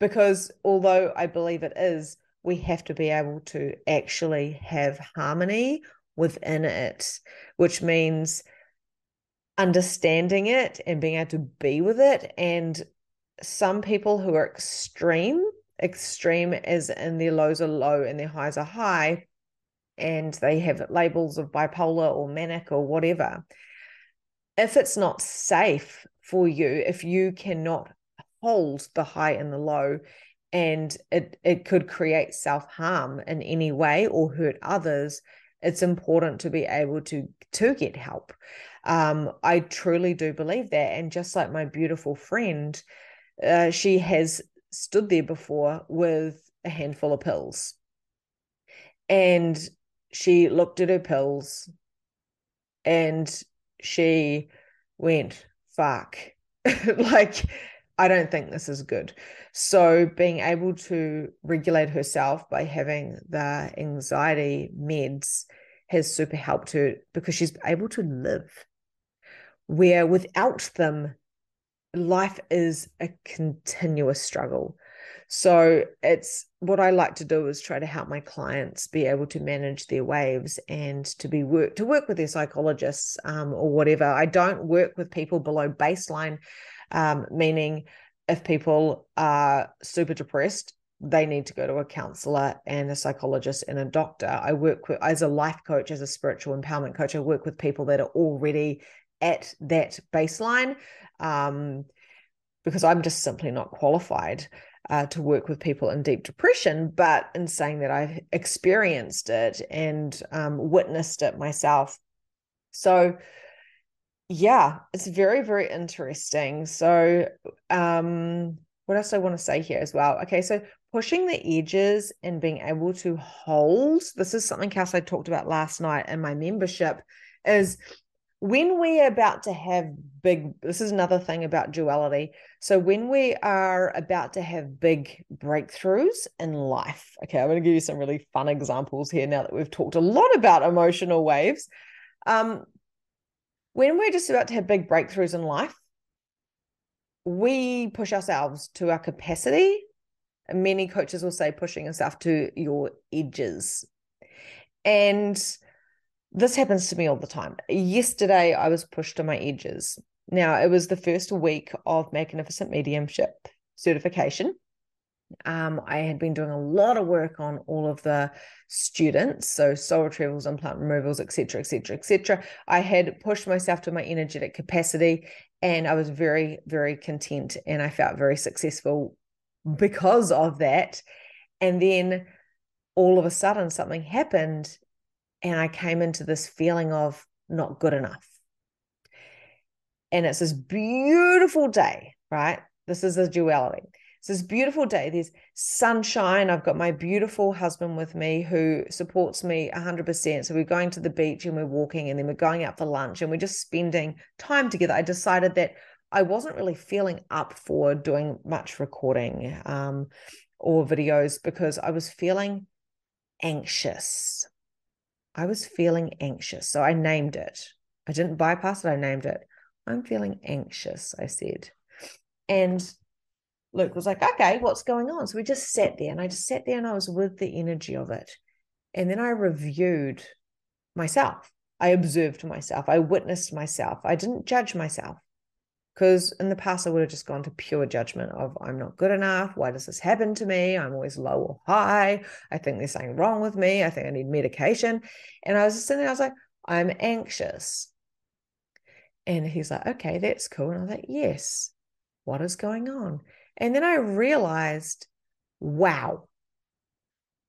because although I believe it is, we have to be able to actually have harmony within it, which means understanding it and being able to be with it. And some people who are extreme, extreme as in their lows are low and their highs are high, and they have labels of bipolar or manic or whatever. If it's not safe for you, if you cannot hold the high and the low and it it could create self-harm in any way or hurt others it's important to be able to to get help um, i truly do believe that and just like my beautiful friend uh, she has stood there before with a handful of pills and she looked at her pills and she went fuck like I don't think this is good. So, being able to regulate herself by having the anxiety meds has super helped her because she's able to live. Where without them, life is a continuous struggle. So it's what I like to do is try to help my clients be able to manage their waves and to be work to work with their psychologists um, or whatever. I don't work with people below baseline, um, meaning if people are super depressed, they need to go to a counselor and a psychologist and a doctor. I work with as a life coach, as a spiritual empowerment coach. I work with people that are already at that baseline um, because I'm just simply not qualified uh, to work with people in deep depression, but in saying that I've experienced it and um, witnessed it myself. So, yeah, it's very, very interesting. So, um, what else I want to say here as well? Okay, so pushing the edges and being able to hold this is something else I talked about last night in my membership is when we're about to have big this is another thing about duality. So when we are about to have big breakthroughs in life okay i'm going to give you some really fun examples here now that we've talked a lot about emotional waves. Um when we're just about to have big breakthroughs in life we push ourselves to our capacity. Many coaches will say pushing yourself to your edges. And this happens to me all the time. Yesterday, I was pushed to my edges. Now, it was the first week of Magnificent Mediumship certification. Um, I had been doing a lot of work on all of the students, so soul retrievals, implant removals, etc., etc., etc. I had pushed myself to my energetic capacity, and I was very, very content, and I felt very successful because of that. And then all of a sudden, something happened, and I came into this feeling of not good enough. And it's this beautiful day, right? This is a duality. It's this beautiful day. There's sunshine. I've got my beautiful husband with me who supports me 100%. So we're going to the beach and we're walking and then we're going out for lunch and we're just spending time together. I decided that I wasn't really feeling up for doing much recording um, or videos because I was feeling anxious. I was feeling anxious. So I named it. I didn't bypass it, I named it. I'm feeling anxious, I said. And Luke was like, okay, what's going on? So we just sat there and I just sat there and I was with the energy of it. And then I reviewed myself. I observed myself. I witnessed myself. I didn't judge myself because in the past I would have just gone to pure judgment of I'm not good enough. Why does this happen to me? I'm always low or high. I think there's something wrong with me. I think I need medication. And I was just sitting there, I was like, I'm anxious. And he's like, okay, that's cool. And I was like, yes, what is going on? And then I realized, wow,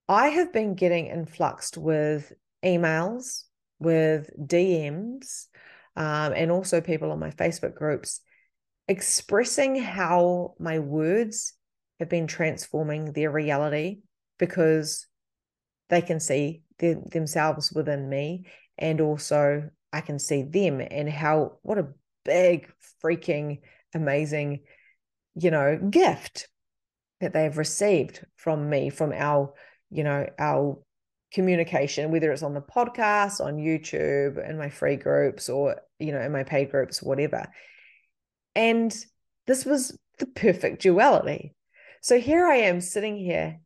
I have been getting influxed with emails, with DMs, um, and also people on my Facebook groups expressing how my words have been transforming their reality because they can see themselves within me and also I can see them and how what a big freaking amazing you know gift that they've received from me from our you know our communication whether it's on the podcast on YouTube in my free groups or you know in my paid groups whatever and this was the perfect duality. So here I am sitting here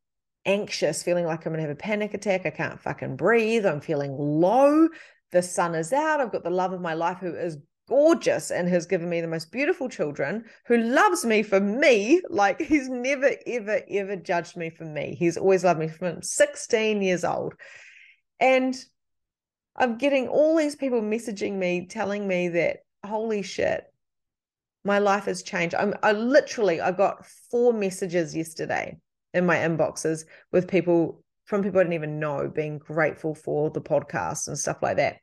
anxious, feeling like I'm going to have a panic attack. I can't fucking breathe. I'm feeling low. The sun is out. I've got the love of my life who is gorgeous and has given me the most beautiful children, who loves me for me. Like he's never, ever, ever judged me for me. He's always loved me from 16 years old. And I'm getting all these people messaging me, telling me that, holy shit, my life has changed. I'm I literally I got four messages yesterday in my inboxes with people from people I didn't even know being grateful for the podcast and stuff like that,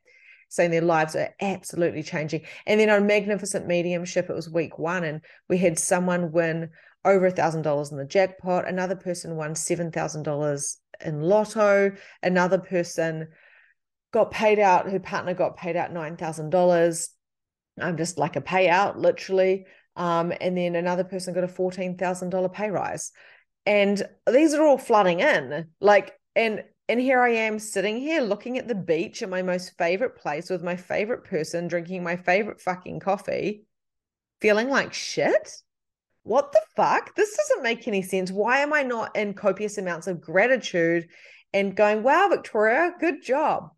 saying their lives are absolutely changing. And then on Magnificent Mediumship, it was week one, and we had someone win over a thousand dollars in the jackpot. Another person won seven thousand dollars in lotto. Another person got paid out. Her partner got paid out nine thousand dollars um, just like a payout, literally. Um, and then another person got a $14,000 pay rise. And these are all flooding in. Like, and and here I am sitting here looking at the beach at my most favorite place with my favorite person, drinking my favorite fucking coffee, feeling like shit. What the fuck? This doesn't make any sense. Why am I not in copious amounts of gratitude and going, wow, Victoria, good job?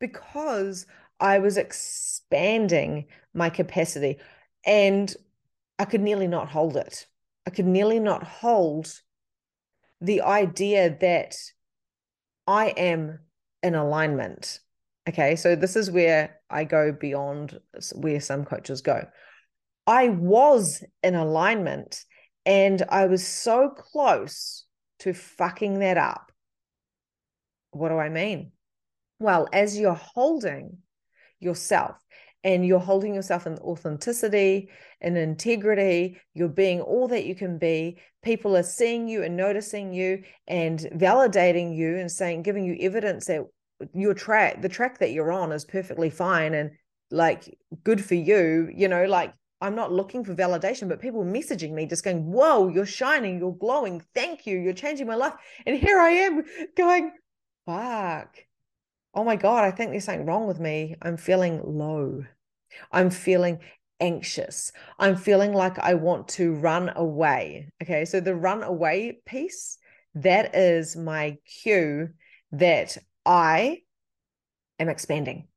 Because I was expanding my capacity and I could nearly not hold it. I could nearly not hold the idea that I am in alignment. Okay, so this is where I go beyond where some coaches go. I was in alignment and I was so close to fucking that up. What do I mean? Well, as you're holding yourself and you're holding yourself in authenticity and integrity. You're being all that you can be. People are seeing you and noticing you and validating you and saying giving you evidence that your track the track that you're on is perfectly fine and like good for you you know like i'm not looking for validation but people messaging me just going whoa you're shining you're glowing thank you you're changing my life. And here i am going fuck oh my God, I think there's something wrong with me. I'm feeling low. I'm feeling anxious. I'm feeling like I want to run away. Okay. So the run away piece, that is my cue that I am expanding.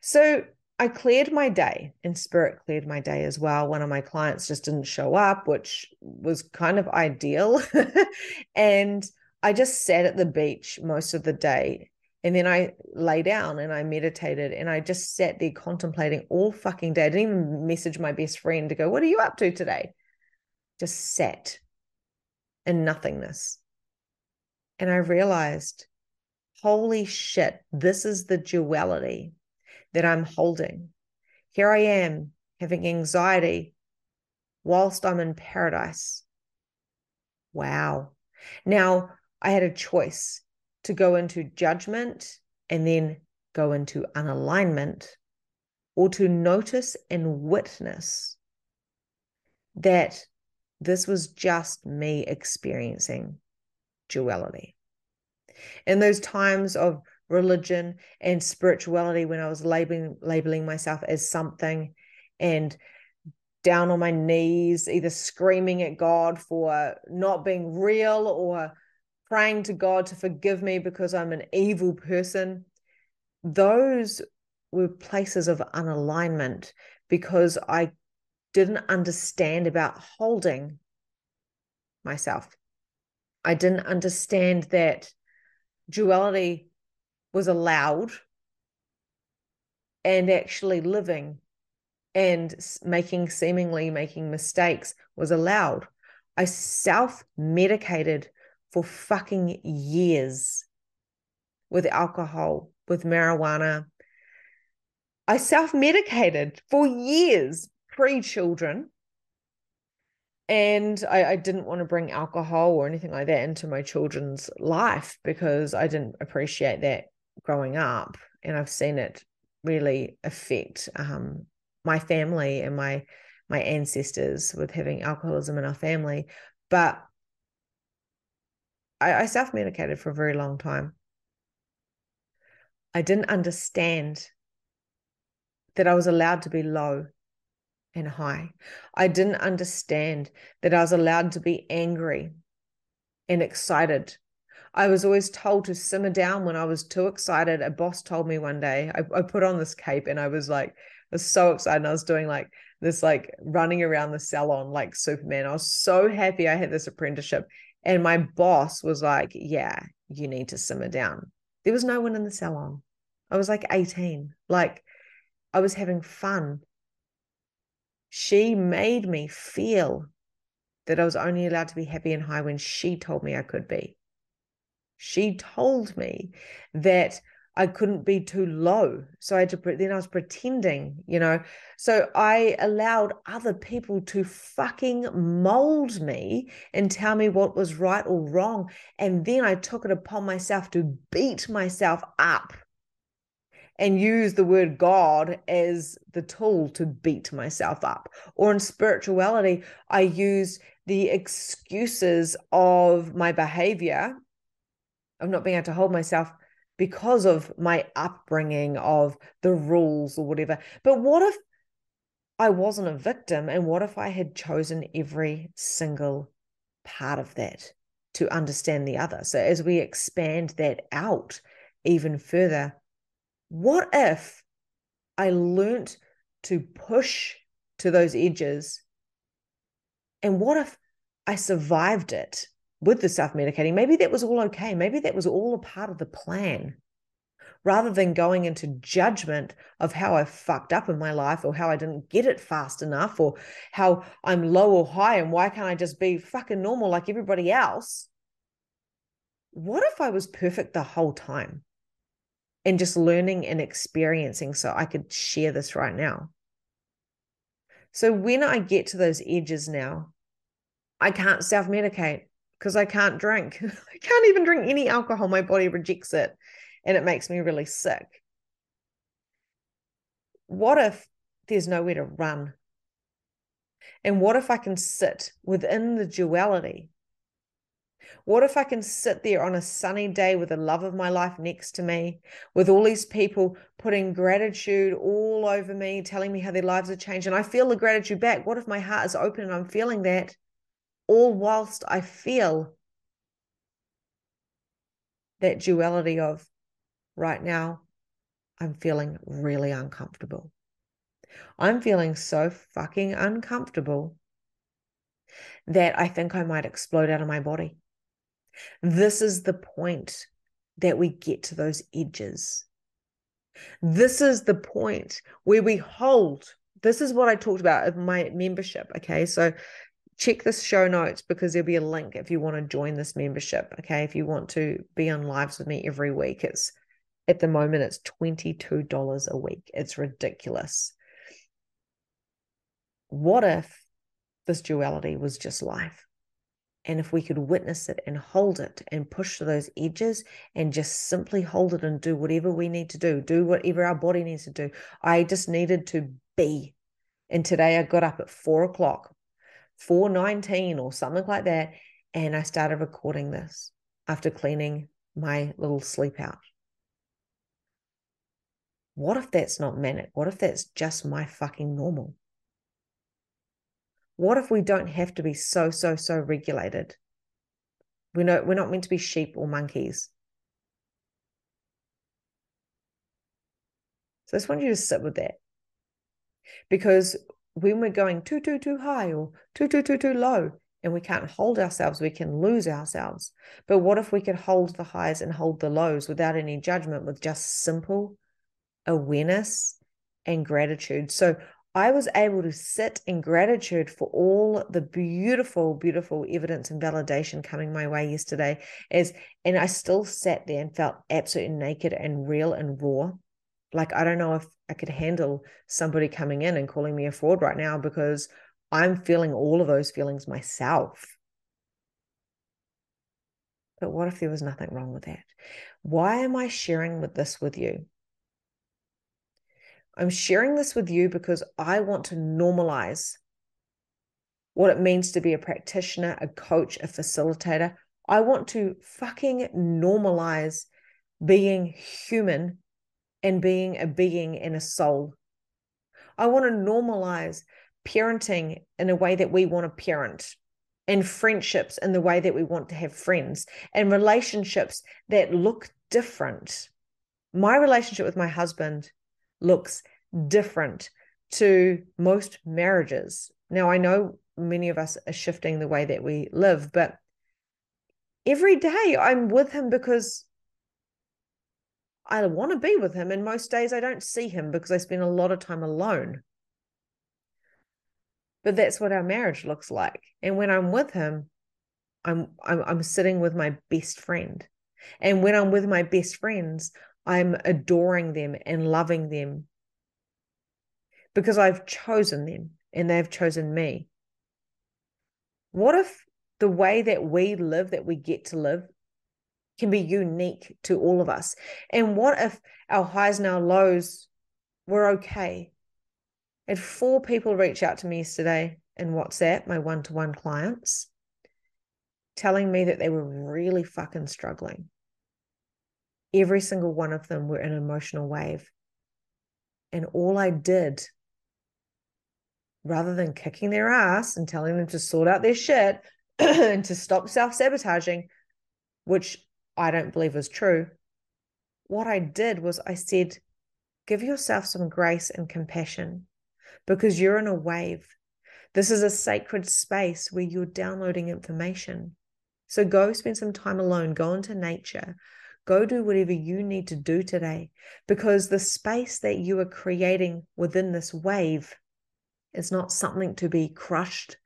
So I cleared my day and spirit cleared my day as well. One of my clients just didn't show up, which was kind of ideal. and I just sat at the beach most of the day and then I lay down and I meditated and I just sat there contemplating all fucking day. I didn't even message my best friend to go, What are you up to today? Just sat in nothingness. And I realized, holy shit, this is the duality that I'm holding. Here I am having anxiety whilst I'm in paradise. Wow. Now I had a choice to go into judgment and then go into unalignment, or to notice and witness that this was just me experiencing duality. In those times of religion and spirituality, when I was labeling, labeling myself as something and down on my knees, either screaming at God for not being real or praying to God to forgive me because I'm an evil person, those were places of unalignment because I didn't understand about holding myself. I didn't understand that duality was allowed and actually living and making seemingly making mistakes was allowed. I self medicated for fucking years with alcohol, with marijuana. I self medicated for years pre children. And I, I, didn't want to bring alcohol or anything like that into my children's life because I didn't appreciate that growing up. And I've seen it really affect um, my family and my my ancestors with having alcoholism in our family. But I, I self medicated for a very long time. I didn't understand that I was allowed to be low and high. I didn't understand that I was allowed to be angry and excited. I was always told to simmer down when I was too excited. A boss told me one day, I, I put on this cape and I was like, I was so excited. I was doing like this, like running around the salon like Superman. I was so happy I had this apprenticeship. And my boss was like, Yeah, you need to simmer down. There was no one in the salon. I was like 18. Like I was having fun. She made me feel that I was only allowed to be happy and high when she told me I could be. She told me that I couldn't be too low. So I had to, then I was pretending, you know. So I allowed other people to fucking mold me and tell me what was right or wrong. And then I took it upon myself to beat myself up and use the word God as the tool to beat myself up. Or in spirituality, I use the excuses of my behavior of not being able to hold myself because of my upbringing of the rules or whatever. But what if I wasn't a victim? And what if I had chosen every single part of that to understand the other? So as we expand that out even further, what if I learnt to push to those edges? And what if I survived it with the self medicating? Maybe that was all okay. Maybe that was all a part of the plan. Rather than going into judgment of how I fucked up in my life or how I didn't get it fast enough or how I'm low or high and why can't I just be fucking normal like everybody else? What if I was perfect the whole time? and just learning and experiencing so I could share this right now. So when I get to those edges now, I can't self medicate because I can't drink. I can't even drink any alcohol. My body rejects it and it makes me really sick. What if there's nowhere to run? And what if I can sit within the duality what if I can sit there on a sunny day with the love of my life next to me, with all these people putting gratitude all over me, telling me how their lives have changed, and I feel the gratitude back? What if my heart is open and I'm feeling that, all whilst I feel that duality of right now, I'm feeling really uncomfortable. I'm feeling so fucking uncomfortable that I think I might explode out of my body. This is the point that we get to those edges. This is the point where we hold. This is what I talked about of my membership. Okay. So check the show notes because there'll be a link if you want to join this membership. Okay. If you want to be on lives with me every week, it's at the moment, it's $22 a week. It's ridiculous. What if this duality was just life? And if we could witness it and hold it and push to those edges and just simply hold it and do whatever we need to do, do whatever our body needs to do. I just needed to be. And today I got up at four o'clock, 419 or something like that. And I started recording this after cleaning my little sleep out. What if that's not manic? What if that's just my fucking normal? What if we don't have to be so, so, so regulated? We know we're not meant to be sheep or monkeys. So I just want you to sit with that. Because when we're going too, too, too high or too, too, too, too low, and we can't hold ourselves, we can lose ourselves. But what if we could hold the highs and hold the lows without any judgment, with just simple awareness and gratitude? So I was able to sit in gratitude for all the beautiful, beautiful evidence and validation coming my way yesterday. As and I still sat there and felt absolutely naked and real and raw. Like I don't know if I could handle somebody coming in and calling me a fraud right now because I'm feeling all of those feelings myself. But what if there was nothing wrong with that? Why am I sharing with this with you? I'm sharing this with you because I want to normalize what it means to be a practitioner, a coach, a facilitator. I want to fucking normalize being human and being a being and a soul. I want to normalize parenting in a way that we want to parent and friendships in the way that we want to have friends and relationships that look different. My relationship with my husband looks different to most marriages. Now, I know many of us are shifting the way that we live, but every day I'm with him because I want to be with him. And most days I don't see him because I spend a lot of time alone. But that's what our marriage looks like. And when I'm with him, I'm I'm I'm sitting with my best friend. And when I'm with my best friends, I'm adoring them and loving them because I've chosen them and they've chosen me. What if the way that we live, that we get to live, can be unique to all of us. And what if our highs and our lows were okay? Had four people reach out to me yesterday in WhatsApp, my one to one clients, telling me that they were really fucking struggling. Every single one of them were in an emotional wave. And all I did, rather than kicking their ass and telling them to sort out their shit and to stop self sabotaging, which I don't believe is true, what I did was I said, give yourself some grace and compassion because you're in a wave. This is a sacred space where you're downloading information. So go spend some time alone, go into nature, go do whatever you need to do today because the space that you are creating within this wave is not something to be crushed.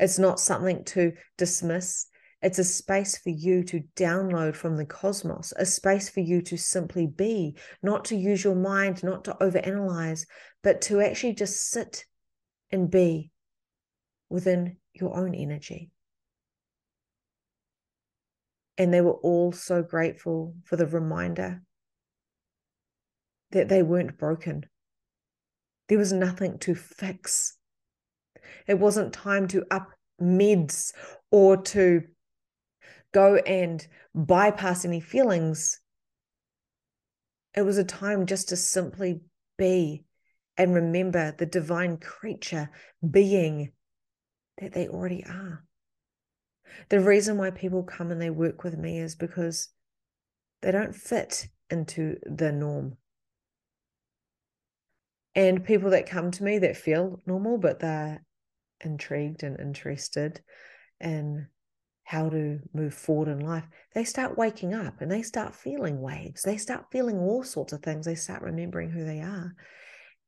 It's not something to dismiss. It's a space for you to download from the cosmos, a space for you to simply be, not to use your mind, not to overanalyze, but to actually just sit and be within your own energy. And they were all so grateful for the reminder that they weren't broken. There was nothing to fix. It wasn't time to up meds or to go and bypass any feelings. It was a time just to simply be and remember the divine creature being that they already are. The reason why people come and they work with me is because they don't fit into the norm. And people that come to me that feel normal, but they're intrigued and interested in how to move forward in life, they start waking up and they start feeling waves. They start feeling all sorts of things. They start remembering who they are.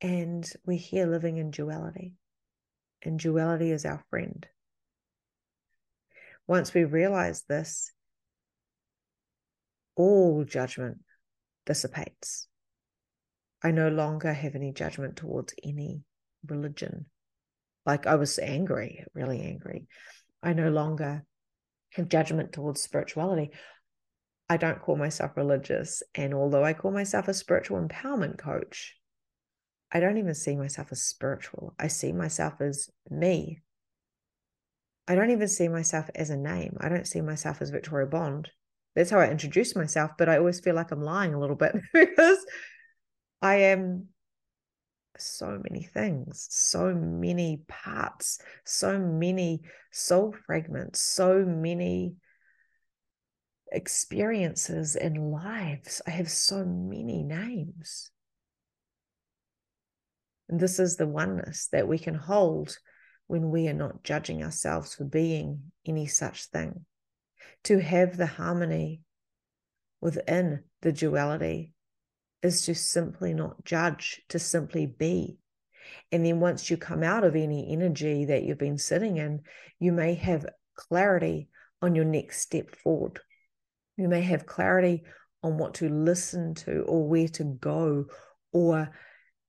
And we're here living in duality. And duality is our friend. Once we realize this, all judgment dissipates. I no longer have any judgment towards any religion. Like I was angry, really angry. I no longer have judgment towards spirituality. I don't call myself religious. And although I call myself a spiritual empowerment coach, I don't even see myself as spiritual. I see myself as me. I don't even see myself as a name. I don't see myself as Victoria Bond. That's how I introduce myself, but I always feel like I'm lying a little bit because I am so many things, so many parts, so many soul fragments, so many experiences and lives. I have so many names. And this is the oneness that we can hold when we are not judging ourselves for being any such thing. To have the harmony within the duality is to simply not judge, to simply be. And then once you come out of any energy that you've been sitting in, you may have clarity on your next step forward. You may have clarity on what to listen to or where to go or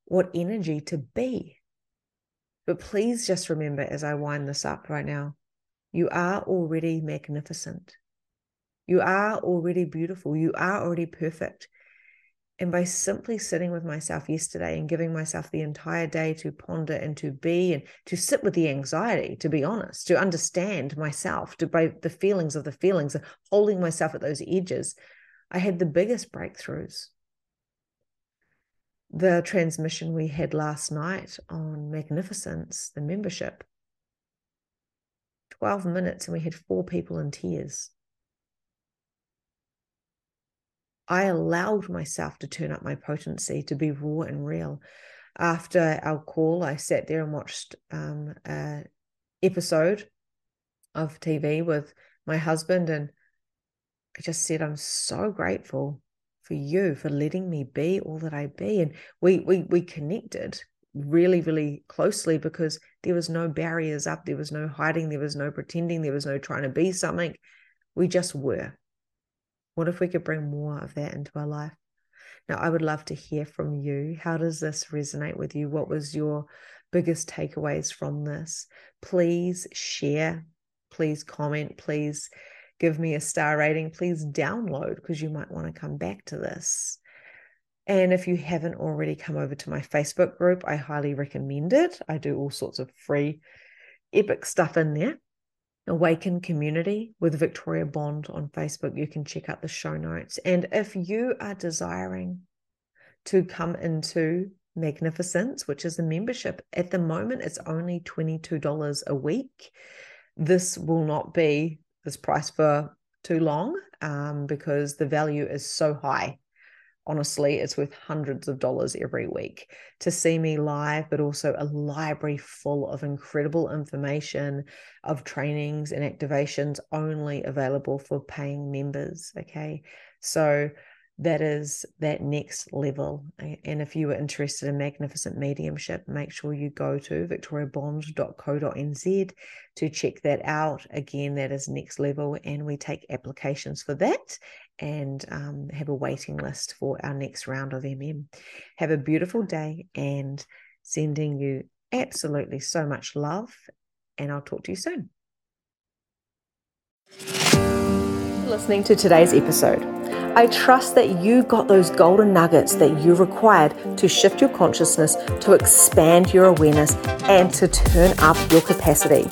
what energy to be. But please just remember as I wind this up right now, you are already magnificent. You are already beautiful. You are already perfect. And by simply sitting with myself yesterday and giving myself the entire day to ponder and to be and to sit with the anxiety, to be honest, to understand myself, to by the feelings of the feelings, holding myself at those edges, I had the biggest breakthroughs. The transmission we had last night on Magnificence, the membership, 12 minutes, and we had four people in tears. I allowed myself to turn up my potency, to be raw and real. After our call, I sat there and watched um, an episode of TV with my husband, and I just said, "I'm so grateful for you for letting me be all that I be." And we we we connected really really closely because there was no barriers up, there was no hiding, there was no pretending, there was no trying to be something. We just were what if we could bring more of that into our life? Now, I would love to hear from you. How does this resonate with you? What was your biggest takeaways from this? Please share, please comment, please give me a star rating, please download because you might want to come back to this. And if you haven't already come over to my Facebook group, I highly recommend it. I do all sorts of free, epic stuff in there. Awaken Community with Victoria Bond on Facebook. You can check out the show notes. And if you are desiring to come into Magnificence, which is a membership, at the moment it's only $22 a week. This will not be this price for too long um, because the value is so high honestly, it's worth hundreds of dollars every week to see me live, but also a library full of incredible information of trainings and activations only available for paying members. Okay. So that is that next level. And if you are interested in magnificent mediumship, make sure you go to victoriabond.co.nz to check that out. Again, that is next level, and we take applications for that and um, have a waiting list for our next round of MM. Have a beautiful day and sending you absolutely so much love. And I'll talk to you soon. Listening to today's episode. I trust that you got those golden nuggets that you required to shift your consciousness, to expand your awareness, and to turn up your capacity.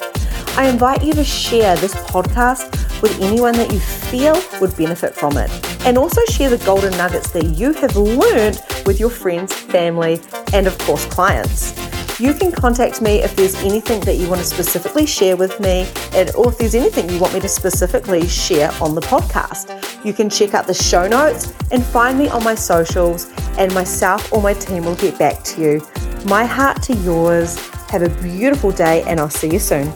I invite you to share this podcast with anyone that you feel would benefit from it. And also share the golden nuggets that you have learned with your friends, family, and of course, clients. You can contact me if there's anything that you want to specifically share with me, and, or if there's anything you want me to specifically share on the podcast. You can check out the show notes and find me on my socials, and myself or my team will get back to you. My heart to yours. Have a beautiful day, and I'll see you soon.